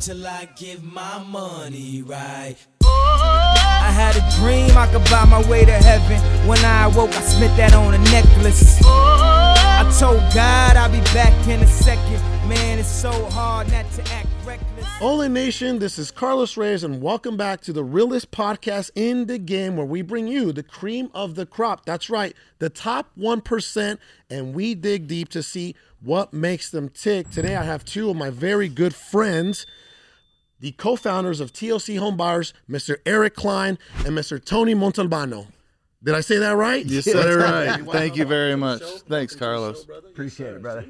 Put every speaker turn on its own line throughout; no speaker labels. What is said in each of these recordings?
till I get my money right. I had a dream I could buy my way to heaven. When I awoke, I smit that on a necklace. I told God I'll be back in a second. Man, it's so hard not to act reckless.
Ole Nation, this is Carlos Reyes, and welcome back to the realest podcast in the game where we bring you the cream of the crop. That's right, the top 1%, and we dig deep to see what makes them tick. Today, I have two of my very good friends, the co founders of TLC Home Buyers, Mr. Eric Klein and Mr. Tony Montalbano. Did I say that right?
You said it right. Thank you very much. Thanks, Carlos.
Appreciate it, brother.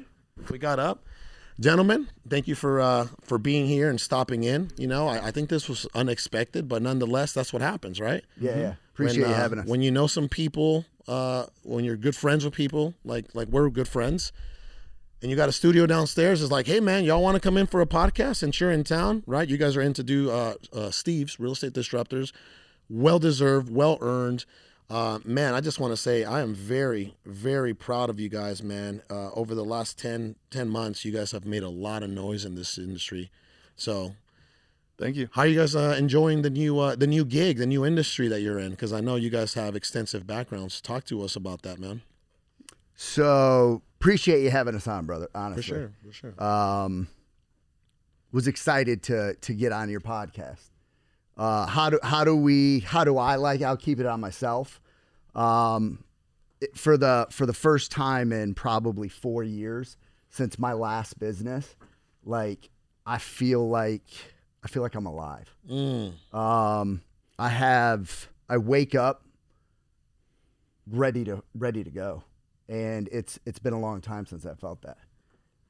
we got up. Gentlemen, thank you for uh, for being here and stopping in. You know, I, I think this was unexpected, but nonetheless, that's what happens, right?
Yeah, yeah. Appreciate
when,
you
uh,
having us.
When you know some people, uh, when you're good friends with people, like like we're good friends, and you got a studio downstairs, it's like, hey man, y'all want to come in for a podcast since you're in town, right? You guys are in to do uh, uh, Steve's Real Estate Disruptors, well deserved, well earned. Uh, man, I just want to say I am very, very proud of you guys, man. Uh, over the last 10, 10 months, you guys have made a lot of noise in this industry. So,
Thank you.
how are you guys uh, enjoying the new uh, the new gig, the new industry that you're in? Because I know you guys have extensive backgrounds. Talk to us about that, man.
so appreciate you having us on, brother. Honestly,
For sure, for sure.
Um, was excited to to get on your podcast. Uh, how do how do we how do I like? I'll keep it on myself. Um, it- for the for the first time in probably four years since my last business, like I feel like I feel like I'm alive.
Mm.
Um, I have I wake up ready to ready to go, and it's it's been a long time since I felt that.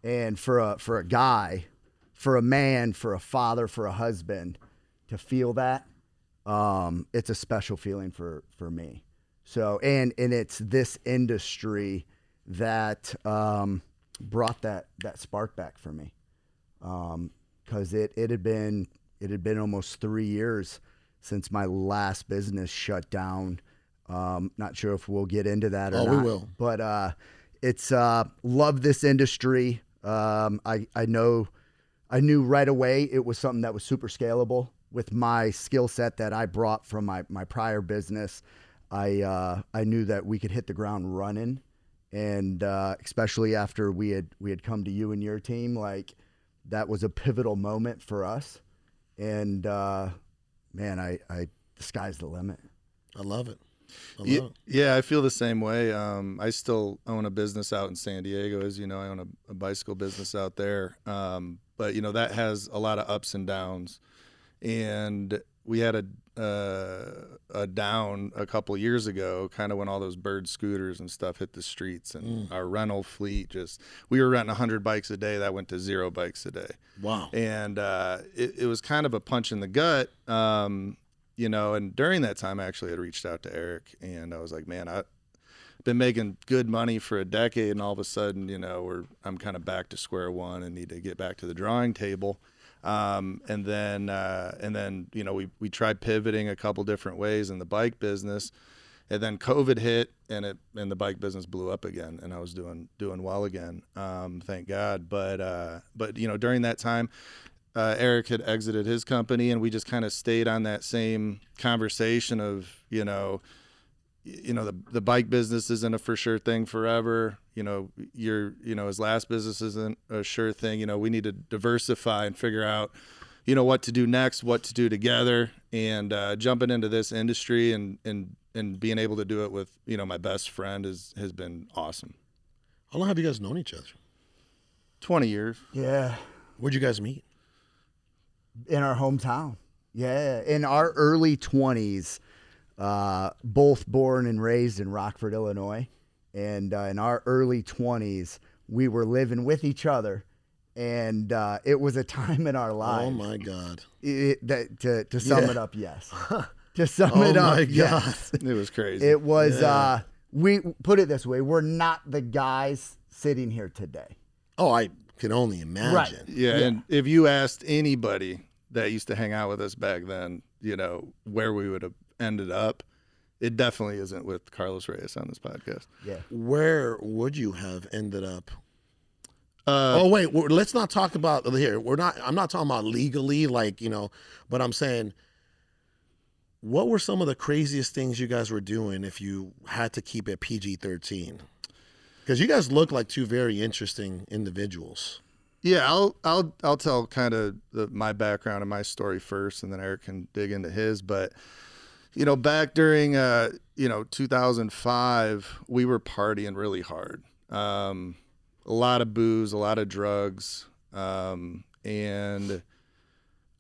And for a for a guy, for a man, for a father, for a husband, to feel that, um, it's a special feeling for for me. So and and it's this industry that um, brought that that spark back for me because it it had been it had been almost three years since my last business shut down. Um, not sure if we'll get into that or
Oh, we will.
but uh, it's uh, love this industry. Um, I I know I knew right away it was something that was super scalable with my skill set that I brought from my my prior business. I uh, I knew that we could hit the ground running, and uh, especially after we had we had come to you and your team, like that was a pivotal moment for us. And uh, man, I, I the sky's the limit.
I love it.
Yeah, yeah, I feel the same way. Um, I still own a business out in San Diego, as you know. I own a, a bicycle business out there, um, but you know that has a lot of ups and downs. And we had a uh, a down a couple years ago, kind of when all those bird scooters and stuff hit the streets, and our rental fleet just we were renting hundred bikes a day, that went to zero bikes a day.
Wow.
and uh, it, it was kind of a punch in the gut, um, you know. And during that time, I actually had reached out to Eric, and I was like, "Man, I've been making good money for a decade, and all of a sudden, you know, we're I'm kind of back to square one and need to get back to the drawing table." Um, and then uh, and then you know we we tried pivoting a couple different ways in the bike business. And then COVID hit, and it and the bike business blew up again, and I was doing doing well again, um, thank God. But uh, but you know during that time, uh, Eric had exited his company, and we just kind of stayed on that same conversation of you know, you know the the bike business isn't a for sure thing forever. You know, your you know his last business isn't a sure thing. You know, we need to diversify and figure out you know what to do next, what to do together, and uh, jumping into this industry and and and being able to do it with you know my best friend is has been awesome.
How long have you guys known each other?
Twenty years.
Yeah,
Where'd you guys meet?
In our hometown. Yeah, in our early twenties, uh, both born and raised in Rockford, Illinois, and uh, in our early twenties, we were living with each other, and uh, it was a time in our lives.
Oh my God.
it, that, to to sum
Yeah.
it up, yes. to sum
Oh
it up,
my God.
yes.
It was crazy.
It was.
Yeah.
Uh, we put it this way: we're not the guys sitting here today.
Oh, I can only imagine. Right.
Yeah, and if you asked anybody that used to hang out with us back then, you know, where we would have ended up, it definitely isn't with Carlos Reyes on this podcast.
Yeah.
Where would you have ended up?
Uh,
oh wait, we're, let's not talk about here. We're not. I'm not talking about legally, like you know, but I'm saying, what were some of the craziest things you guys were doing if you had to keep it PG-13? Because you guys look like two very interesting individuals.
Yeah, I'll I'll I'll tell kind of my background and my story first, and then Eric can dig into his. But you know, back during uh, you know 2005, we were partying really hard. Um, a lot of booze, a lot of drugs, um, and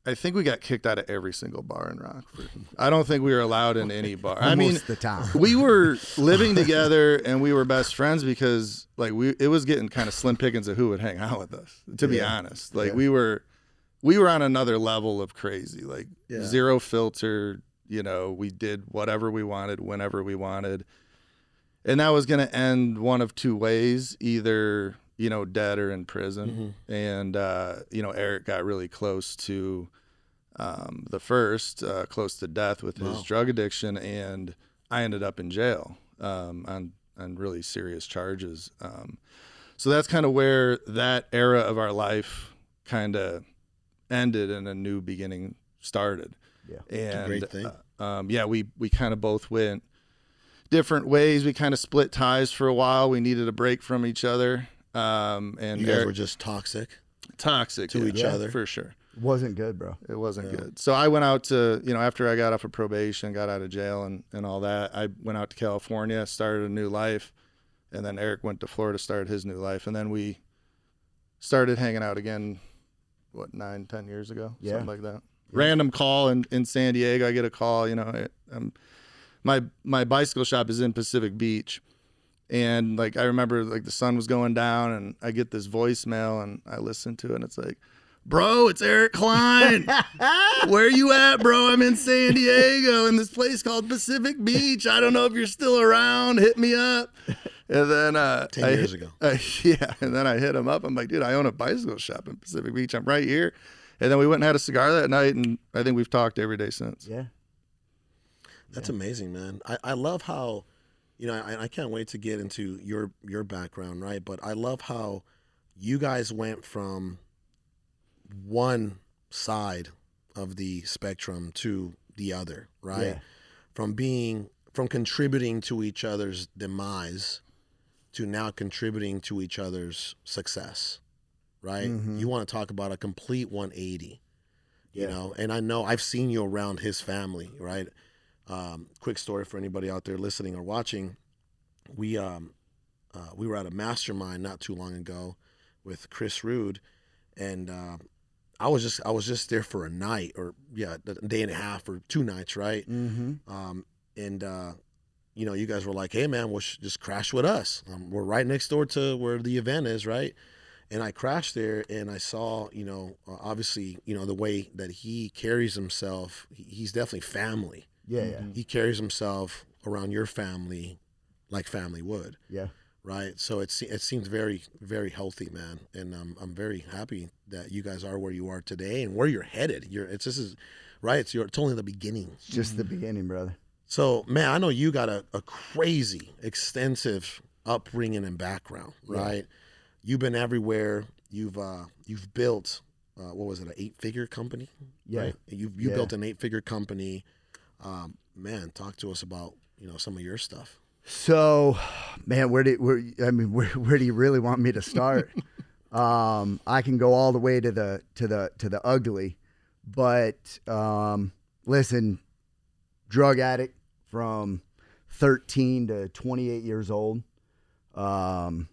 I think we got kicked out of every single bar in Rockford. I don't think we were allowed in any bar. I mean,
the time.
we were living together and we were best friends because like we it was getting kind of slim pickings of who would hang out with us to be honest like we were we were on another level of crazy like
Yeah.
zero filter you know we did whatever we wanted whenever we wanted and that was going to end one of two ways either you know dead or in prison and uh you know Eric got really close to um, the first, uh, close to death with his drug addiction, and I ended up in jail um, on on really serious charges. Um, so that's kind of where that era of our life kind of ended and a new beginning started.
Yeah.
and
great thing.
uh, um, yeah, we we kind of both went different ways. We kind of split ties for a while. We needed a break from each other. Um, and
You guys
Eric-
were just toxic.
toxic
to
yeah,
each other.
for sure.
Wasn't good, bro.
It wasn't good. So I went out to, you know, after I got off of probation, got out of jail and, and all that, I went out to California, started a new life. And then Eric went to Florida, started his new life. And then we started hanging out again, what, nine, ten years ago?
Yeah.
Something like that. Random call in, in San Diego. I get a call, you know, I, um, my, my bicycle shop is in Pacific Beach. And like, I remember like the sun was going down and I get this voicemail and I listen to it and it's like, bro, it's Eric Klein. Where you at, bro? I'm in San Diego in this place called Pacific Beach. I don't know if you're still around. Hit me up. And then uh,
10
I
years ago.
uh, yeah, and then I hit him up. I'm like, dude, I own a bicycle shop in Pacific Beach. I'm right here. And then we went and had a cigar that night, and I think we've talked every day since.
Yeah.
That's amazing, man. I, I love how, you know, I, I can't wait to get into your your background, right? But I love how you guys went from one side of the spectrum to the other, right?
Yeah.
From being from contributing to each other's demise to now contributing to each other's success, right?
Mhm.
You want to talk about a complete 180, you know? And I know I've seen you around his family, right? Um, quick story for anybody out there listening or watching. We um, uh, we were at a mastermind not too long ago with Chris Rude, and uh, I was just I was just there for a night or yeah, a day and a half or two nights, right?
Mm-hmm.
Um, and uh, you know, you guys were like, "Hey, man, we'll sh- just crash with us. Um, we're right next door to where the event is, right?" And I crashed there, and I saw, you know, uh, obviously, you know, the way that he carries himself. he- He's definitely family.
Yeah, yeah,
He carries himself around your family like family would,
yeah.
right? So it it seems very very healthy, man. And um, I'm very happy that you guys are where you are today and where you're headed. You're it's this is right. It's your it's only the beginning.
It's just the beginning, brother.
So, man, I know you got a, a crazy, extensive upbringing and background, right? You've been everywhere. You've uh, you've built uh, what was it, an eight figure company?
Yeah.
Right? You you
Yeah.
built an eight figure company. Um, man, talk to us about you know some of your stuff.
So, man, where do where I mean where where do you really want me to start? um, I can go all the way to the to the to the ugly, but um, listen, drug addict from 13 to 28 years old. Um,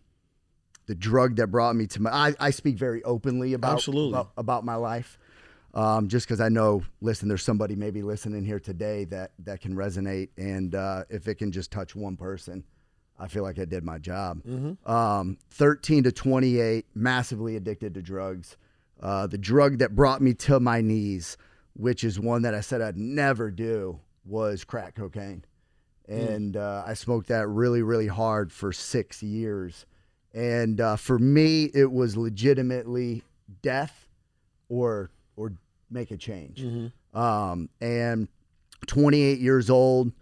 the drug that brought me to my I, I speak very openly about
Absolutely.
about, about my life. Um, just because I know, listen, there's somebody maybe listening here today that that can resonate, and uh, if it can just touch one person, I feel like I did my job. Um, 13 to 28, massively addicted to drugs. Uh, the drug that brought me to my knees, which is one that I said I'd never do, was crack cocaine. And uh, I smoked that really, really hard for six years. And uh, for me, it was legitimately death or or make a change. Um, and 28 years old,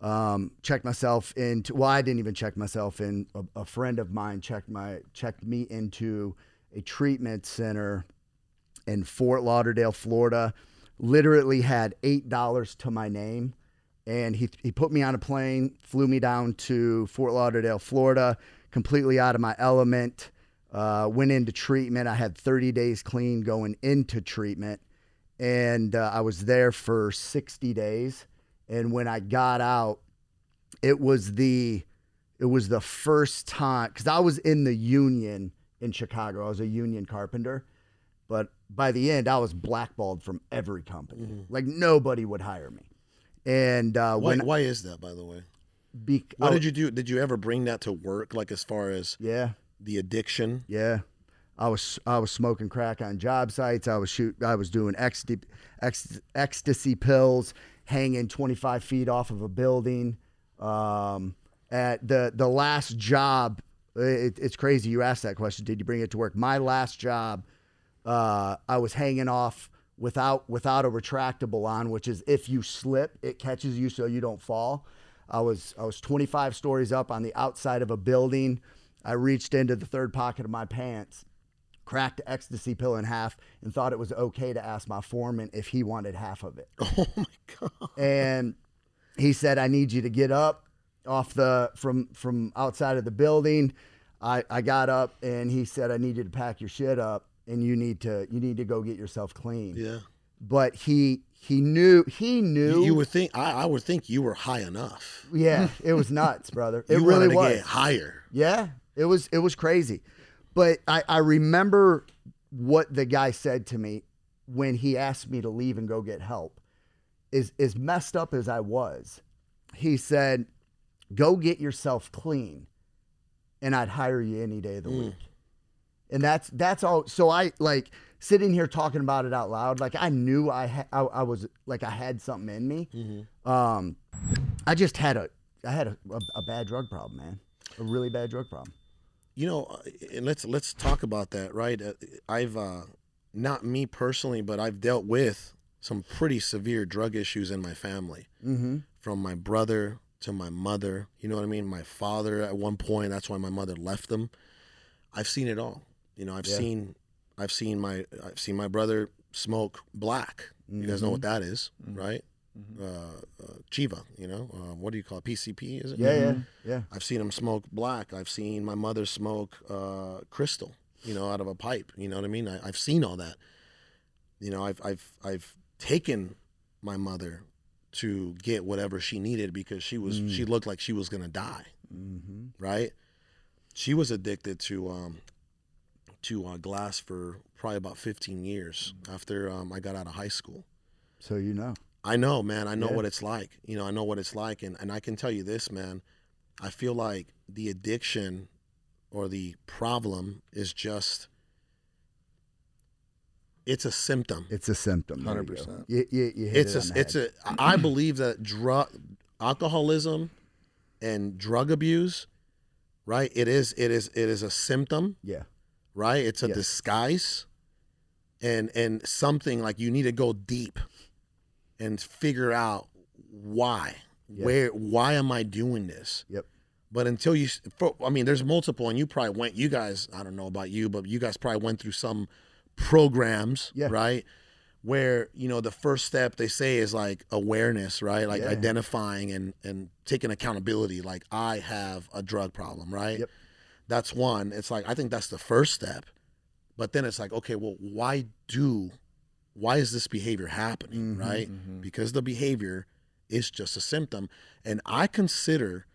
um, checked myself into. Well, I didn't even check myself in. A, a friend of mine checked my checked me into a treatment center in Fort Lauderdale, Florida. Literally had eight dollars to my name, and he he put me on a plane, flew me down to Fort Lauderdale, Florida, completely out of my element. Uh, went into treatment. I had 30 days clean going into treatment, and uh, I was there for 60 days. And when I got out, it was the it was the first time because I was in the union in Chicago. I was a union carpenter, but by the end, I was blackballed from every company. Like nobody would hire me. And uh,
Why,
when
why is that, by the way?
bec-
What did you do? Did you ever bring that to work, like as far as
yeah,
the addiction?
yeah. I was I was smoking crack on job sites. I was shoot. I was doing ecstasy, ecstasy pills, hanging 25 feet off of a building. Um, at the the last job, it, it's crazy. You asked that question. Did you bring it to work? My last job, uh, I was hanging off without without a retractable on, which is if you slip, it catches you so you don't fall. I was I was 25 stories up on the outside of a building. I reached into the third pocket of my pants, cracked the ecstasy pill in half, and thought it was okay to ask my foreman if he wanted half of it.
Oh my god!
And he said, "I need you to get up off the from from outside of the building." I, I got up and he said, "I need you to pack your shit up and you need to you need to go get yourself clean."
Yeah,
But he he knew he knew
you, would think I, I would think you were high enough.
yeah it was nuts, brother. It
you
really was.
get higher.
Yeah, it was it was crazy. But I, I remember what the guy said to me when he asked me to leave and go get help. Is as messed up as I was, he said, Go get yourself clean and I'd hire you any day of the week. And that's that's all so I like sitting here talking about it out loud, like I knew I ha- I, I was like I had something in me. Um I just had a I had a, a, a bad drug problem, man. A really bad drug problem.
You know, uh, and let's let's talk about that, right? Uh, I've uh, not me personally, but I've dealt with some pretty severe drug issues in my family,
Mm-hmm.
from my brother to my mother. You know what I mean? My father at one point. That's why my mother left them. I've seen it all. You know, I've
Yeah.
seen, I've seen my, I've seen my brother smoke black. You guys know what that is, right? Uh, uh, Chiva. You know, uh, what do you call it? PCP? Is it?
Yeah, yeah, yeah.
I've seen them smoke black. I've seen my mother smoke uh, crystal, you know, out of a pipe. You know what I mean? I, I've seen all that. You know, I've I've I've taken my mother to get whatever she needed because she was she looked like she was gonna die.
Mm-hmm.
Right? She was addicted to um, to uh, glass for probably about 15 years after um, I got out of high school.
So you know.
I know, man. I know
Yeah.
what it's like. You know, I know what it's like, and and I can tell you this, man. I feel like the addiction or the problem is just it's a symptom.
It's a symptom. There you go.
100%.
You, you, you hit
It's
it
a
on the
it's
head.
a I believe that drug alcoholism and drug abuse, right? It is it is it is a symptom,
yeah.
right? It's a
Yes.
disguise and and something like you need to go deep and figure out why.
Yeah.
Where why am I doing this?
Yep.
But until you I mean there's multiple and you probably went you guys I don't know about you but you guys probably went through some programs,
Yeah.
right? Where, you know, the first step they say is like awareness, right? Like
Yeah.
identifying and and taking accountability like I have a drug problem, right?
Yep.
That's one. It's like I think that's the first step. But then it's like, okay, well, why do why is this behavior happening,
Mhm,
right?
mhm.
Because the behavior is just a symptom. And I consider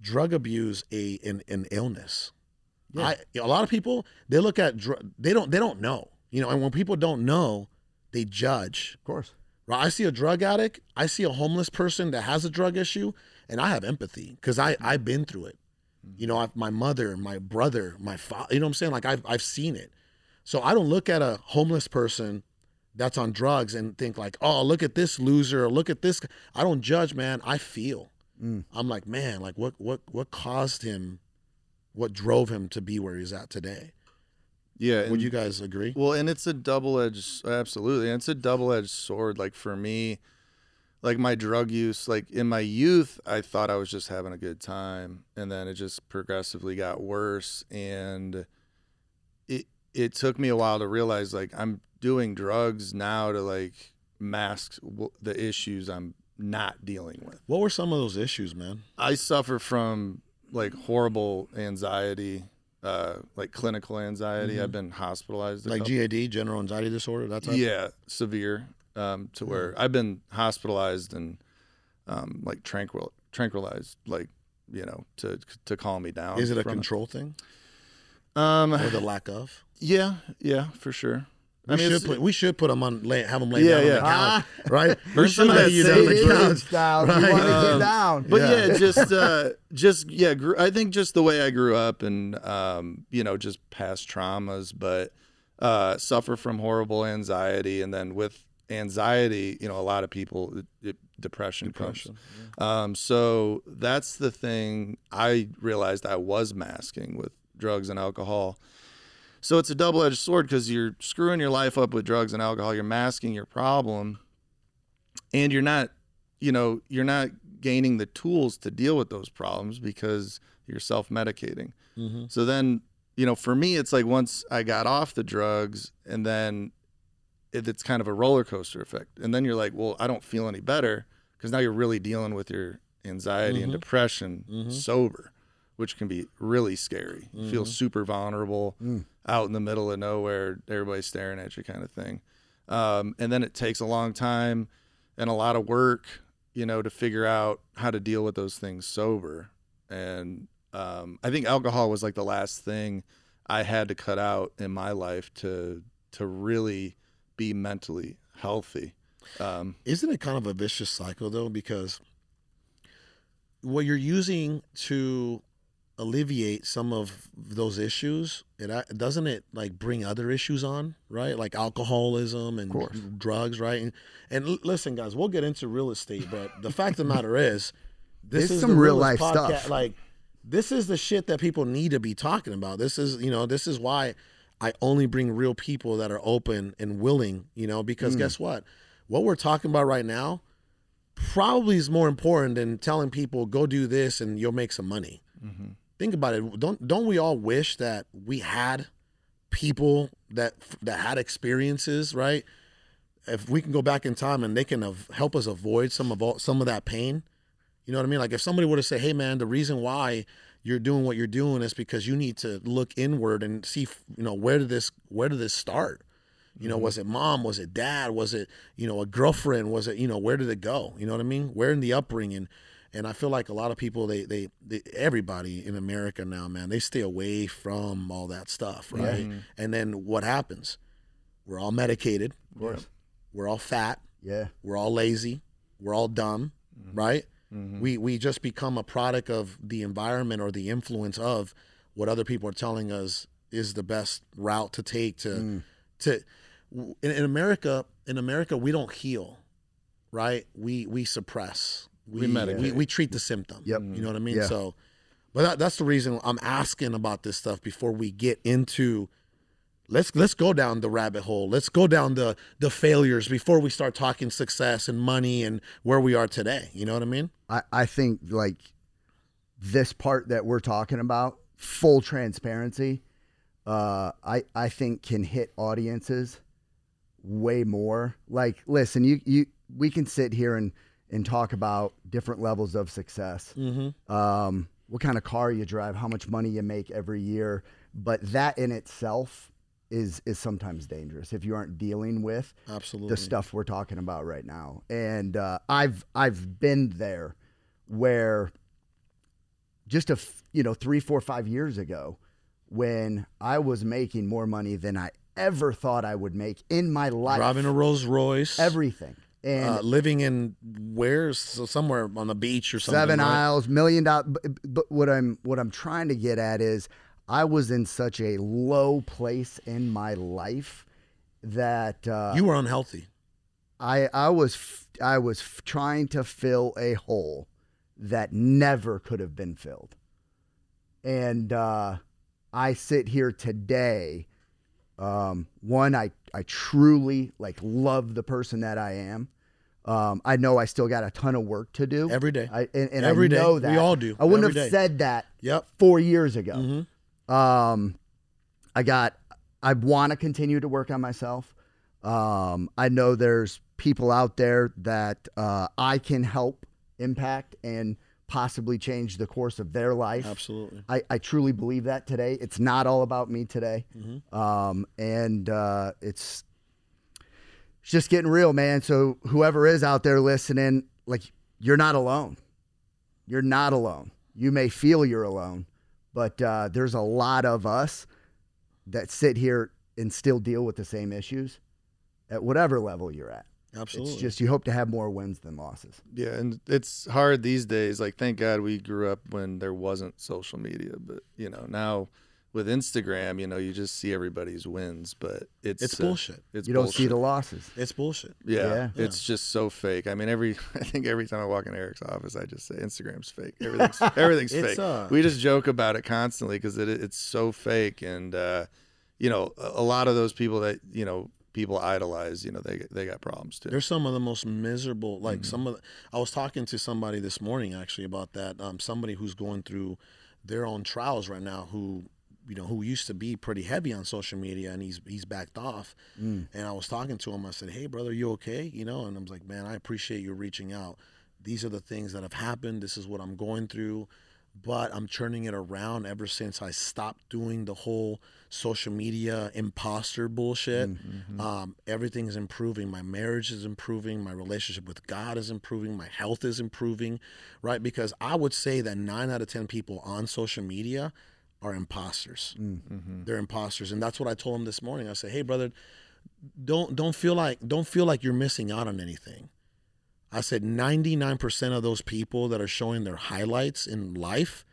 drug abuse a an, an illness.
Yeah.
I a lot of people they look at dr- they don't they don't know. You know, and when people don't know, they judge.
Of course.
Right? I see a drug addict, I see a homeless person that has a drug issue, and I have empathy because I I've been through it. You know, I've, my mother, my brother, my father. You know what I'm saying? Like I've I've seen it. So I don't look at a homeless person that's on drugs and think like, oh, look at this loser, or look at this. I don't judge, man. I feel.
Mm.
I'm like, man, like what what what caused him, what drove him to be where he's at today?
Yeah.
Would
and-
you guys agree?
Well, and it's a double edged, absolutely. And it's a double edged sword. Like for me, like my drug use, like in my youth, I thought I was just having a good time. And then it just progressively got worse. And it, it took me a while to realize like I'm doing drugs now to like mask w- the issues I'm not dealing with.
What were some of those issues, man?
I suffer from like horrible anxiety, uh, like clinical anxiety. I've been hospitalized.
Like
couple-
GAD, general anxiety disorder, That's
yeah, severe um, to where I've been hospitalized and um, like tranquil tranquilized, like you know, to to calm me down.
Is it a control thing
Um,
or the lack of?
yeah, yeah, for sure.
We
I mean,
should put we should put them on lay, have them lay
Yeah,
down
yeah.
on the couch, right? We
There's
should lay you down on the
is
couch.
style. You want to get down.
But
Yeah.
yeah, just uh, just yeah, gr- I think just the way I grew up and um, you know, just past traumas, but uh, suffer from horrible anxiety, and then with anxiety, you know, a lot of people it, it, depression,
Depression,
comes. Um, so that's the thing I realized I was masking with drugs and alcohol. So it's a double-edged sword because you're screwing your life up with drugs and alcohol. You're masking your problem, and you're not, you know, you're not gaining the tools to deal with those problems because you're self-medicating.
Mm-hmm.
So then, you know, for me, it's like once I got off the drugs, and then it, it's kind of a roller coaster effect. And then you're like, well, I don't feel any better because now you're really dealing with your anxiety and
Mhm.
depression
Mhm.
sober, which can be really scary. You feel super vulnerable
Mm.
out in the middle of nowhere, everybody's staring at you, kind of thing. Um, and then it takes a long time and a lot of work, you know, to figure out how to deal with those things sober. And um, I think alcohol was like the last thing I had to cut out in my life to to really be mentally healthy. Um,
Isn't it kind of a vicious cycle though? Because what you're using to alleviate some of those issues, it doesn't it like bring other issues on, right? Like alcoholism and drugs, right? And, and l- listen, guys, we'll get into real estate, but the fact of the matter is, this
There's
is
some real life stuff.
Like, this is the shit that people need to be talking about. This is, you know, this is why I only bring real people that are open and willing, you know, because mm. guess what? What we're talking about right now probably is more important than telling people go do this and you'll make some money. Mm-hmm. Think about it. Don't don't we all wish that we had people that that had experiences, right? If we can go back in time and they can av- help us avoid some of all, some of that pain, you know what I mean? Like if somebody were to say, "Hey, man, the reason why you're doing what you're doing is because you need to look inward and see, you know, where did this where did this start? You know, was mm-hmm. it mom? Was it dad? Was it you know a girlfriend? Was it you know where did it go? You know what I mean? Where in the upbringing? And I feel like a lot of people, they, they, they everybody in America now, man, they stay away from all that stuff, right? Mm-hmm. And then what happens? We're all medicated.
Of course.
We're all fat.
Yeah.
We're all lazy. We're all dumb, mm-hmm. right? Mm-hmm. We we just become a product of the environment or the influence of what other people are telling us is the best route to take to mm. to in, in America in America we don't heal, right? We we suppress. We
medicate.
we, we treat the symptom.
Yep.
You know what I mean?
Yeah.
So but that, that's the reason I'm asking about this stuff before we get into let's let's go down the rabbit hole. Let's go down the the failures before we start talking success and money and where we are today. You know what I mean?
I, I think like this part that we're talking about, full transparency, uh, I, I think can hit audiences way more. Like, listen, you, you we can sit here and, and talk about different levels of success.
Mm-hmm.
Um, what kind of car you drive, how much money you make every year. But that in itself is is sometimes dangerous if you aren't dealing with
Absolutely.
the stuff we're talking about right now. And uh, I've I've been there where just a f- you know three, four, five years ago, when I was making more money than I ever thought I would make in my life,
Driving a Rolls Royce.
everything, and
uh, living in where's so somewhere on the beach or something.
seven
right?
aisles, million dollar. But, but what I'm what I'm trying to get at is I was in such a low place in my life that uh,
You were unhealthy.
I I was f- I was f- trying to fill a hole that never could have been filled, and uh, I sit here today. Um, one, I I truly like love the person that I am. Um, I know I still got a ton of work to do
Every day.
I, and, and
Every
I
day.
know
We
that
all do.
I wouldn't
Every
have
day.
said that
Yep.
four years ago.
Mhm.
Um, I got I want to continue to work on myself. Um, I know there's people out there that uh, I can help impact and possibly change the course of their life.
Absolutely.
I, I truly believe that today. It's not all about me today. Um, and uh, it's it's just getting real, man. So whoever is out there listening, like you're not alone. You're not alone. You may feel you're alone, but uh, there's a lot of us that sit here and still deal with the same issues at whatever level you're at.
Absolutely.
It's just you hope to have more wins than losses.
Yeah, and it's hard these days. Like, thank God we grew up when there wasn't social media, but you know now with Instagram, you know, you just see everybody's wins, but it's
It's
uh,
bullshit.
It's
you don't
bullshit.
see the losses.
It's bullshit.
Yeah,
Yeah.
it's just so fake. I mean, every I think every time I walk in Eric's office, I just say Instagram's fake. Everything's everything's fake.
uh,
we just joke about it constantly because it, it's so fake, and uh, you know, a, a lot of those people that you know people idolize, you know, they they got problems too.
They're some of the most miserable. Like some of, the, I was talking to somebody this morning actually about that. Um, somebody who's going through their own trials right now. Who, you know, who used to be pretty heavy on social media, and he's he's backed off. And I was talking to him. I said, "Hey, brother, you okay?" You know, and I was like, "Man, I appreciate you reaching out. These are the things that have happened. This is what I'm going through." But I'm turning it around ever since I stopped doing the whole social media imposter bullshit. Mm, mm-hmm. Um, everything is improving. My marriage is improving. My relationship with God is improving. My health is improving, right? Because I would say that nine out of 10 people on social media are imposters. Mm, mm-hmm. They're imposters. And that's what I told him this morning. I said, hey, brother, don't don't feel like don't feel like you're missing out on anything. I said 99% of those people that are showing their highlights in life,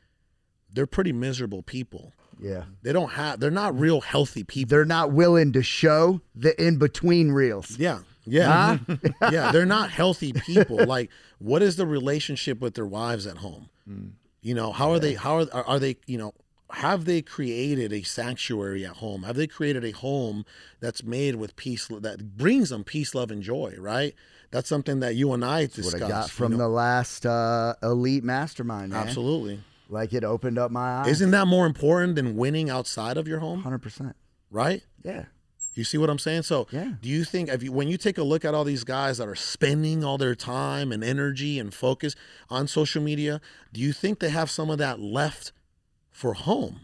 they're pretty miserable people.
Yeah.
They don't have they're not real healthy people.
They're not willing to show the in between reels.
Yeah. Yeah. yeah. They're not healthy people. Like, what is the relationship with their wives at home? Mm. You know, how are they, how are, are they, you know, have they created a sanctuary at home? Have they created a home that's made with peace, that brings them peace, love, and joy, right? That's something that you and I discussed.
What I got
you
from
know?
the last uh, elite mastermind. Man.
Absolutely.
Like it opened up my eyes.
Isn't that more important than winning outside of your home?
hundred percent?
Right?
Yeah.
You see what I'm saying? So,
Yeah.
do you think if you, when you take a look at all these guys that are spending all their time and energy and focus on social media, do you think they have some of that left for home?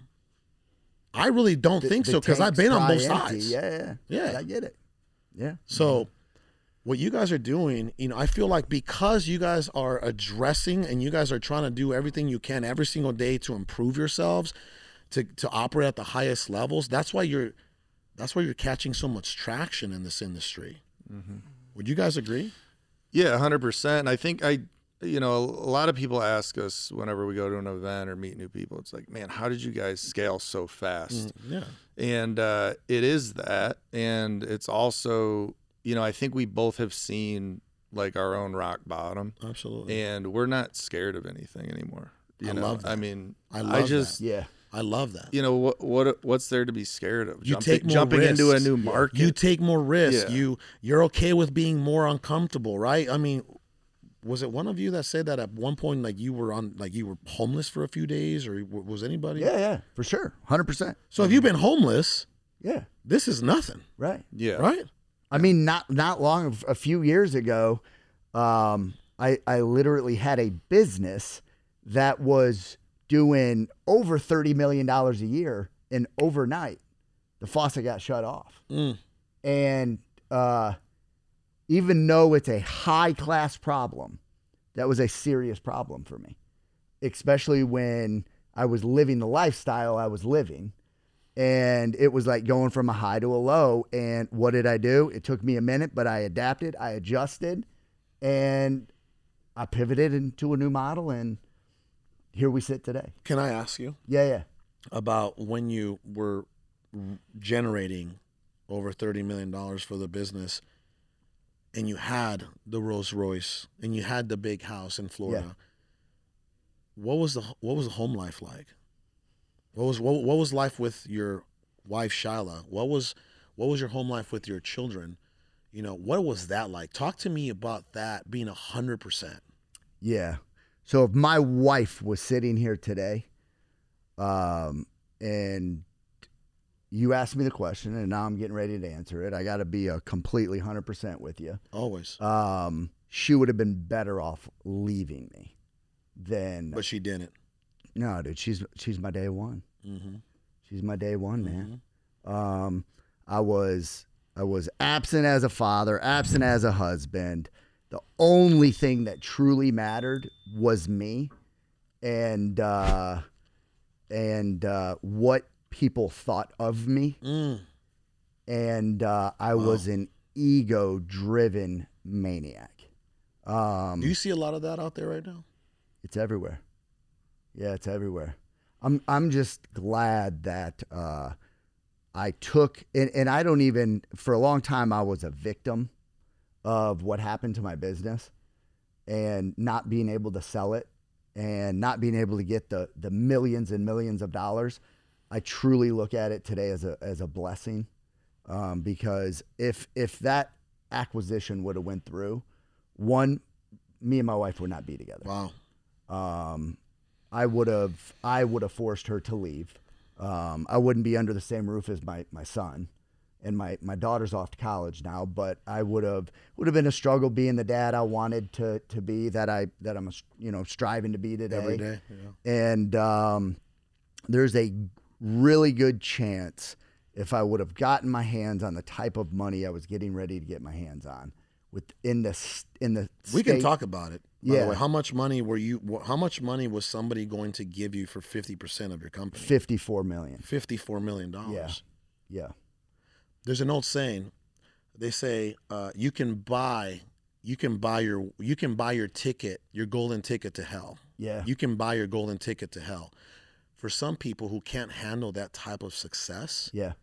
I really don't think
The
so because I've been on both
empty.
sides.
Yeah, yeah.
Yeah.
I get it. Yeah.
So, what you guys are doing, you know, I feel like because you guys are addressing and you guys are trying to do everything you can every single day to improve yourselves, to to operate at the highest levels. That's why you're, that's why you're catching so much traction in this industry. Would you guys agree?
Yeah, hundred percent. I think I, you know, a lot of people ask us whenever we go to an event or meet new people. It's like, man, how did you guys scale so fast?
Yeah.
And uh, it is that, and it's also, you know, I think we both have seen like our own rock bottom,
Absolutely.
and we're not scared of anything anymore. You
I
know,
love
I mean,
I
I
love
just,
Yeah.
I love that.
you know, what what what's there to be scared of?
You
Jumping-
take more
jumping into a new market.
You take more risks.
Yeah.
You you're okay with being more uncomfortable, right? I mean, was it one of you that said that at one point, like you were on, like you were homeless for a few days, or was anybody?
Yeah, yeah, for sure. Hundred percent.
So if you've been homeless,
Yeah.
this is nothing,
Right.
yeah,
right?
I mean, not not long a few years ago, um, I I literally had a business that was doing over thirty million dollars a year, and overnight, the faucet got shut off.
Mm.
And uh, even though it's a high class problem, that was a serious problem for me, especially when I was living the lifestyle I was living. And it was like going from a high to a low. And what did I do? It took me a minute, but I adapted, I adjusted, and I pivoted into a new model. And here we sit today.
Can I ask you
Yeah, yeah.
about when you were generating over thirty million dollars for the business, and you had the Rolls Royce, and you had the big house in Florida? What was the what was the home life like? What was what, what was life with your wife Shyla? What was what was your home life with your children? You know, what was that like? Talk to me about that being a hundred percent.
Yeah. So if my wife was sitting here today, um, and you asked me the question, and now I'm getting ready to answer it. I got to be a completely hundred percent with you.
Always.
Um, she would have been better off leaving me than
but she didn't.
No, dude. She's she's my day one.
Mm-hmm.
She's my day one, man. Um, I was I was absent as a father, absent as a husband. The only thing that truly mattered was me, and uh, and uh, what people thought of me.
Mm.
And uh, I was an ego-driven maniac. Um,
Do you see a lot of that out there right now?
it's everywhere. Yeah, it's everywhere. I'm I'm just glad that uh, I took and, and I don't even for a long time I was a victim of what happened to my business and not being able to sell it and not being able to get the the millions and millions of dollars. I truly look at it today as a as a blessing um, because if if that acquisition would have went through, one, me and my wife would not be together
Wow.
um, I would have I would have forced her to leave. Um, I wouldn't be under the same roof as my my son, and my my daughter's off to college now. But I would have would have been a struggle being the dad I wanted to to be that I that I'm you know striving to be today.
Every day. Yeah.
And um, there's a really good chance if I would have gotten my hands on the type of money I was getting ready to get my hands on within the in the
We can talk about it. By
Yeah.
the way, how much money were you? How much money was somebody going to give you for fifty percent of your company?
fifty four million.
Fifty-four million dollars.
Yeah. Yeah.
There's an old saying. They say uh, you can buy, you can buy your, you can buy your ticket, your golden ticket to hell.
Yeah.
You can buy your golden ticket to hell. For some people who can't handle that type of success,
Yeah.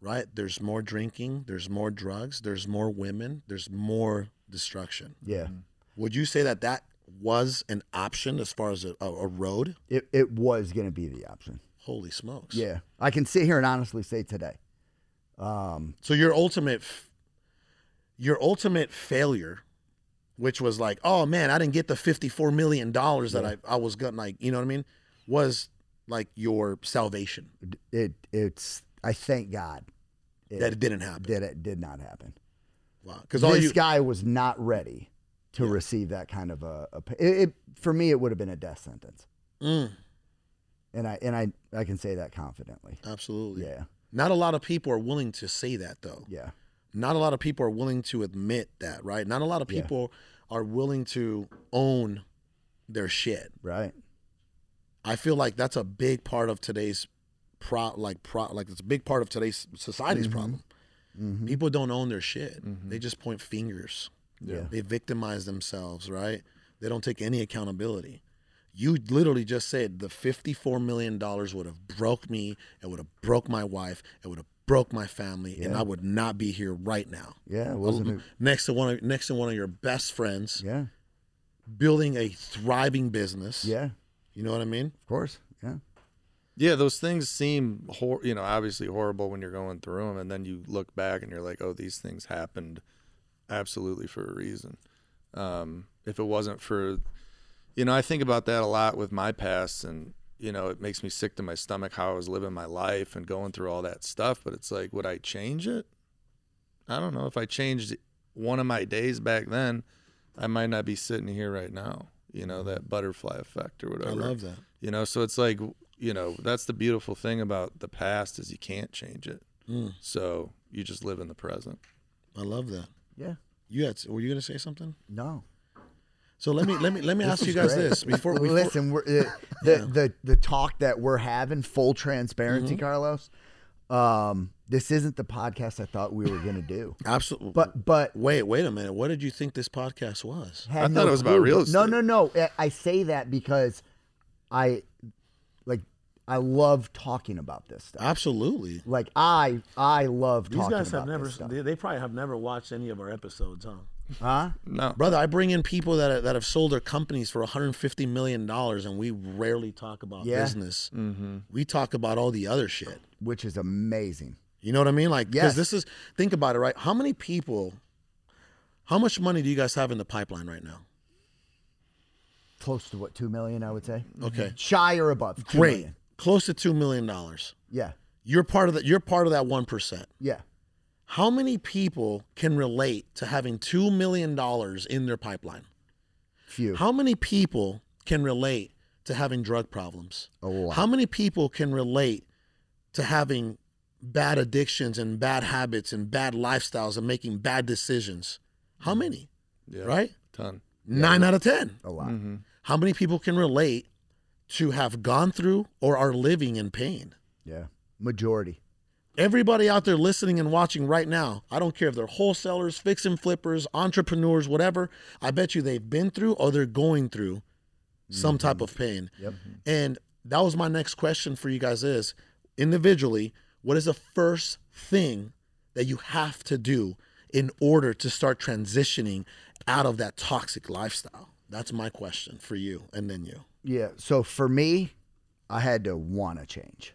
right? There's more drinking, there's more drugs, there's more women, there's more destruction.
Yeah.
Would you say that that was an option as far as a, a, road?
It it was going to be the option.
Holy smokes!
Yeah. I can sit here and honestly say today. Um,
So your ultimate, your ultimate failure, which was like, oh man, I didn't get the fifty-four million dollars that I I was gonna like, you know what I mean? Was like your salvation
it it's I thank God it,
that it didn't happen.
that it did not happen.
Wow, because all
This
you
guy was not ready to receive that kind of a, a it, it for me it would have been a death sentence.
Mm,
And I and I I can say that confidently.
absolutely.
Yeah.
Not a lot of people are willing to say that though.
Yeah.
not a lot of people are willing to admit that, right? Not a lot of
Yeah.
people are willing to own their shit.
Right.
I feel like that's a big part of today's pro like pro like it's a big part of today's society's problem.
Mhm.
People don't own their shit. They just point fingers.
Yeah.
They victimize themselves, right? They don't take any accountability. You literally just said the fifty-four million dollars would have broke me. It would have broke my wife. It would have broke my family, and I would not be here right now.
Yeah. Wasn't a,
next to one of next to one of your best friends,
yeah.
building a thriving business.
Yeah.
You know what I mean?
Of course. Yeah.
Yeah, those things seem, hor- you know, obviously horrible when you're going through them, and then you look back and you're like, oh, these things happened absolutely for a reason. Um, if it wasn't for, you know, I think about that a lot with my past, and you know, it makes me sick to my stomach how I was living my life and going through all that stuff. But it's like, would I change it? I don't know. If I changed one of my days back then, I might not be sitting here right now. You know, that butterfly effect or whatever.
I love that.
You know, so it's like, you know, that's the beautiful thing about the past is you can't change it.
Mm,
So you just live in the present.
I love that.
Yeah.
You had were you gonna say something?
No.
So let me let me let me ask you guys
great.
this before we
listen. We're, uh, the, the the talk that we're having, full transparency,
Mm-hmm.
Carlos. Um, this isn't the podcast I thought we were gonna do.
Absolutely.
But but
wait, wait a minute. What did you think this podcast was?
had
I thought
no
it was about real estate.
no, no. No. I- I say that because I like I love talking about this stuff.
Absolutely.
Like I I love
These
talking
guys
about
have never,
this stuff.
they, they probably have never watched any of our episodes, huh?
huh?
No.
Brother, I bring in people that that have sold their companies for 150 million dollars, and we rarely talk about
Yeah.
business.
Mm-hmm.
We talk about all the other shit.
Which is amazing.
You know what I mean? Like, because
Yes.
this is think about it, right? How many people? How much money do you guys have in the pipeline right now?
Close to what two million, I would say.
Okay,
Shy or above. two
great,
million.
Close to two million dollars.
Yeah.
You're part of that. You're part of that one percent.
Yeah.
How many people can relate to having two million dollars in their pipeline?
Few.
How many people can relate to having drug problems?
A lot.
How many people can relate to having bad addictions and bad habits and bad lifestyles and making bad decisions? How many?
Yeah.
Right?
Ton.
Nine out of 10.
a lot.
Mm-hmm.
How many people can relate to have gone through or are living in pain?
Yeah. Majority.
Everybody out there listening and watching right now, I don't care if they're wholesalers, fix and flippers, entrepreneurs, whatever, I bet you they've been through or they're going through some type mm-hmm. of pain.
Yep.
And that was my next question for you guys is individually, what is the first thing that you have to do in order to start transitioning out of that toxic lifestyle? That's my question for you and then you.
Yeah. So for me, I had to want to change.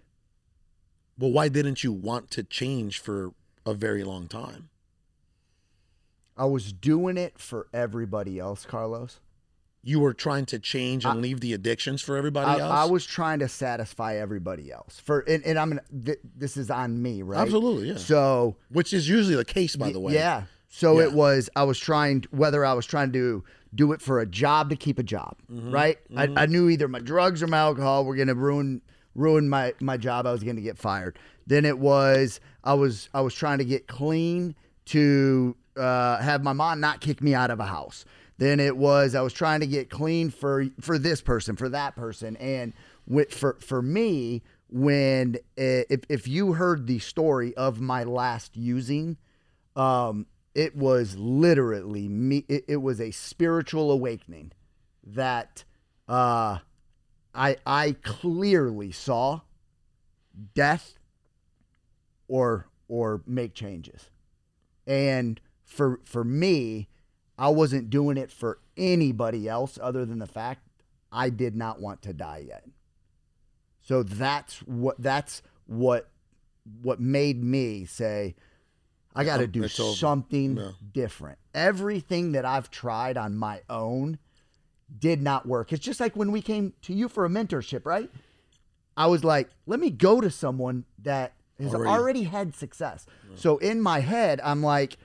Well, why didn't you want to change for a very long time?
I was doing it for everybody else, Carlos.
You were trying to change and leave the addictions for everybody
I,
else?
I was trying to satisfy everybody else. For and, and I'm gonna. Th- this is on me, right?
Absolutely, yeah.
So
Which is usually the case, by the way.
Yeah. So
Yeah.
it was, I was trying, whether I was trying to do it for a job to keep a job,
Mm-hmm.
right? I, I knew either my drugs or my alcohol were going to ruin ruin my, my job. I was going to get fired. Then it was, I was, I was trying to get clean to uh, have my mom not kick me out of a house. Then it was, I was trying to get clean for, for this person, for that person. And with, for, for me, when, uh, if, if you heard the story of my last using, um, it was literally me. It, it was a spiritual awakening that uh, I I clearly saw death or or make changes, and for for me, I wasn't doing it for anybody else other than the fact I did not want to die yet. So that's what that's what what made me say I got to
Um,
do something
Yeah.
different. Everything that I've tried on my own did not work. It's just like when we came to you for a mentorship, right? I was like, let me go to someone that has
Already-
already, had success. So in my head, I'm like,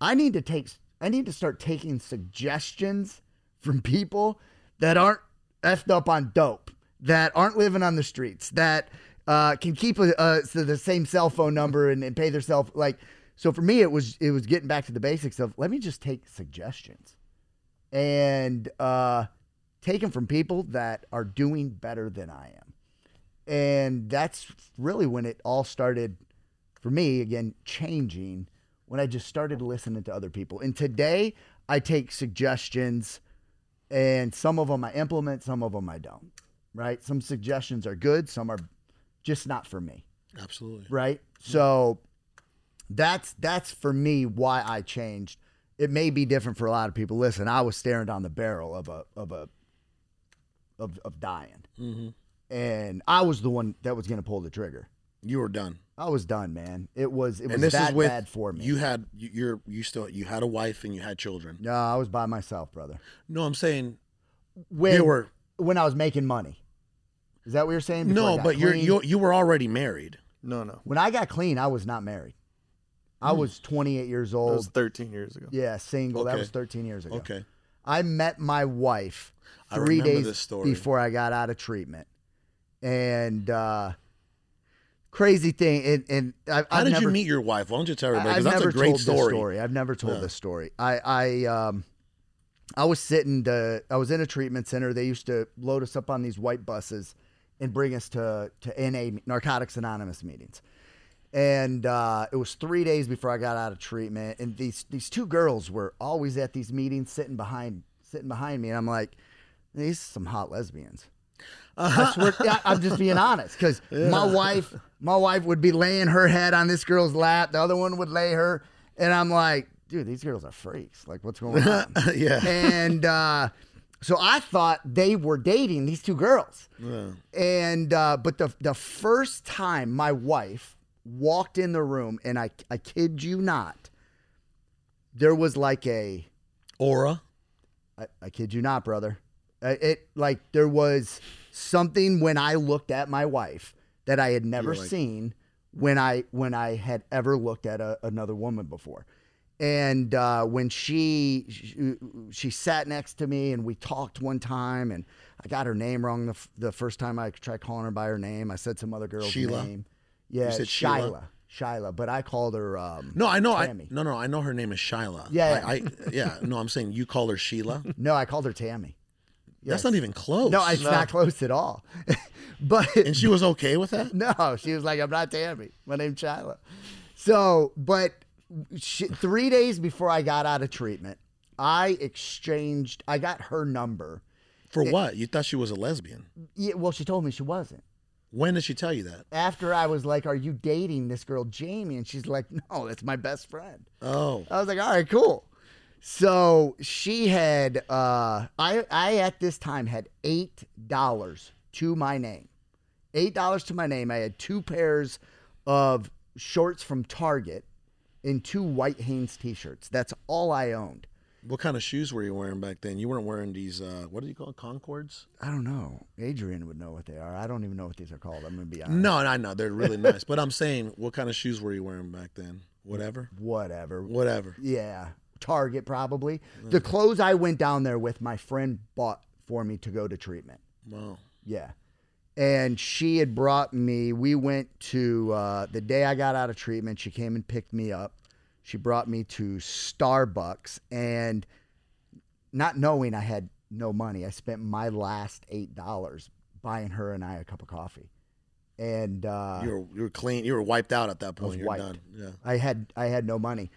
I need to take I need to start taking suggestions from people that aren't effed up on dope, that aren't living on the streets, that uh, can keep a, uh, so the same cell phone number and, and pay their self like. So for me, it was it was getting back to the basics of let me just take suggestions and uh, take them from people that are doing better than I am, and that's really when it all started for me again changing when I just started listening to other people. And today I take suggestions and some of them I implement, some of them I don't. Right? Some suggestions are good, some are just not for me.
Absolutely.
Right? So that's that's for me why I changed. It may be different for a lot of people. Listen, I was staring down the barrel of a of a of of dying.
hmm
And I was the one that was going to pull the trigger.
You were done.
I was done, man. It was it was
and this
that
is with
bad for me.
you had you- you're you still you had a wife and you had children.
no, I was by myself, brother.
No, I'm saying
When
they were
when I was making money. Is that what you're saying? Before
no,
got
but you're you you were already married.
No, no.
when I got clean, I was not married. I was 28 years old.
That was 13 years ago.
Yeah, single. That
Okay.
was 13 years ago.
Okay.
I met my wife
I
three
remember
days
this story.
before I got out of treatment, and uh, crazy thing. And, and I,
How
I've
did
never,
you meet your wife? Why don't you tell everybody?
I've
that's
never
a great
told
story.
This story. I've never told this story. I I um I was sitting to I was in a treatment center. They used to load us up on these white buses and bring us to to NA Narcotics Anonymous meetings. And uh, it was three days before I got out of treatment, and these these two girls were always at these meetings, sitting behind sitting behind me, and I'm like, these are some hot lesbians. I swear, yeah, I'm just being honest because my wife, my wife would be laying her head on this girl's lap. The other one would lay her, and I'm like, dude, these girls are freaks. Like, what's going on?
yeah.
and uh, so I thought they were dating these two girls. And uh, but the the first time my wife walked in the room, and I I kid you not, there was like a
Aura.
I, I kid you not, brother. It like there was something when I looked at my wife that I had never
like-
seen when I when I had ever looked at a, another woman before. And uh, when she, she she sat next to me and we talked one time and I got her name wrong the, f- the first time I tried calling her by her name. I said some other girl's
Sheila?
name. Yeah,
said
Shyla.
Sheila?
Shyla, but I called her. Um,
No, I know. I no, no. I know her name is Shyla.
Yeah,
I, I yeah. No, I'm saying you call her Sheila.
no, I called her Tammy.
That's not even close.
No, it's not close at all. but
And she was okay with that.
No, she was like, I'm not Tammy. My name's Shyla. So, but she, three days before I got out of treatment, I exchanged, I got her number.
For what? You thought she was a lesbian.
Yeah, well, she told me she wasn't.
When did she tell you that?
After I was like, Are you dating this girl, Jamie? And she's like, No, that's my best friend.
Oh,
I was like, All right, cool. So she had, uh, I, I at this time had $8 to my name. $8 to my name. I had two pairs of shorts from Target and two white Hanes t shirts. That's all I owned.
What kind of shoes were you wearing back then? You weren't wearing these. Uh, what do you call it? Concords?
I don't know. Adrian would know what they are. I don't even know what these are called. I'm going to be honest.
No, I know they're really nice. But I'm saying, what kind of shoes were you wearing back then? Whatever,
Whatever.
whatever.
Yeah. Target, probably. The clothes I went down there with, my friend bought for me to go to treatment.
Wow.
Yeah. And she had brought me, we went to, uh, the day I got out of treatment, she came and picked me up. She brought me to Starbucks. And not knowing I had no money, I spent my last $8 buying her and I a cup of coffee. And uh,
You were you were clean. You were wiped out at that point. You're done. Yeah.
I had I had no money.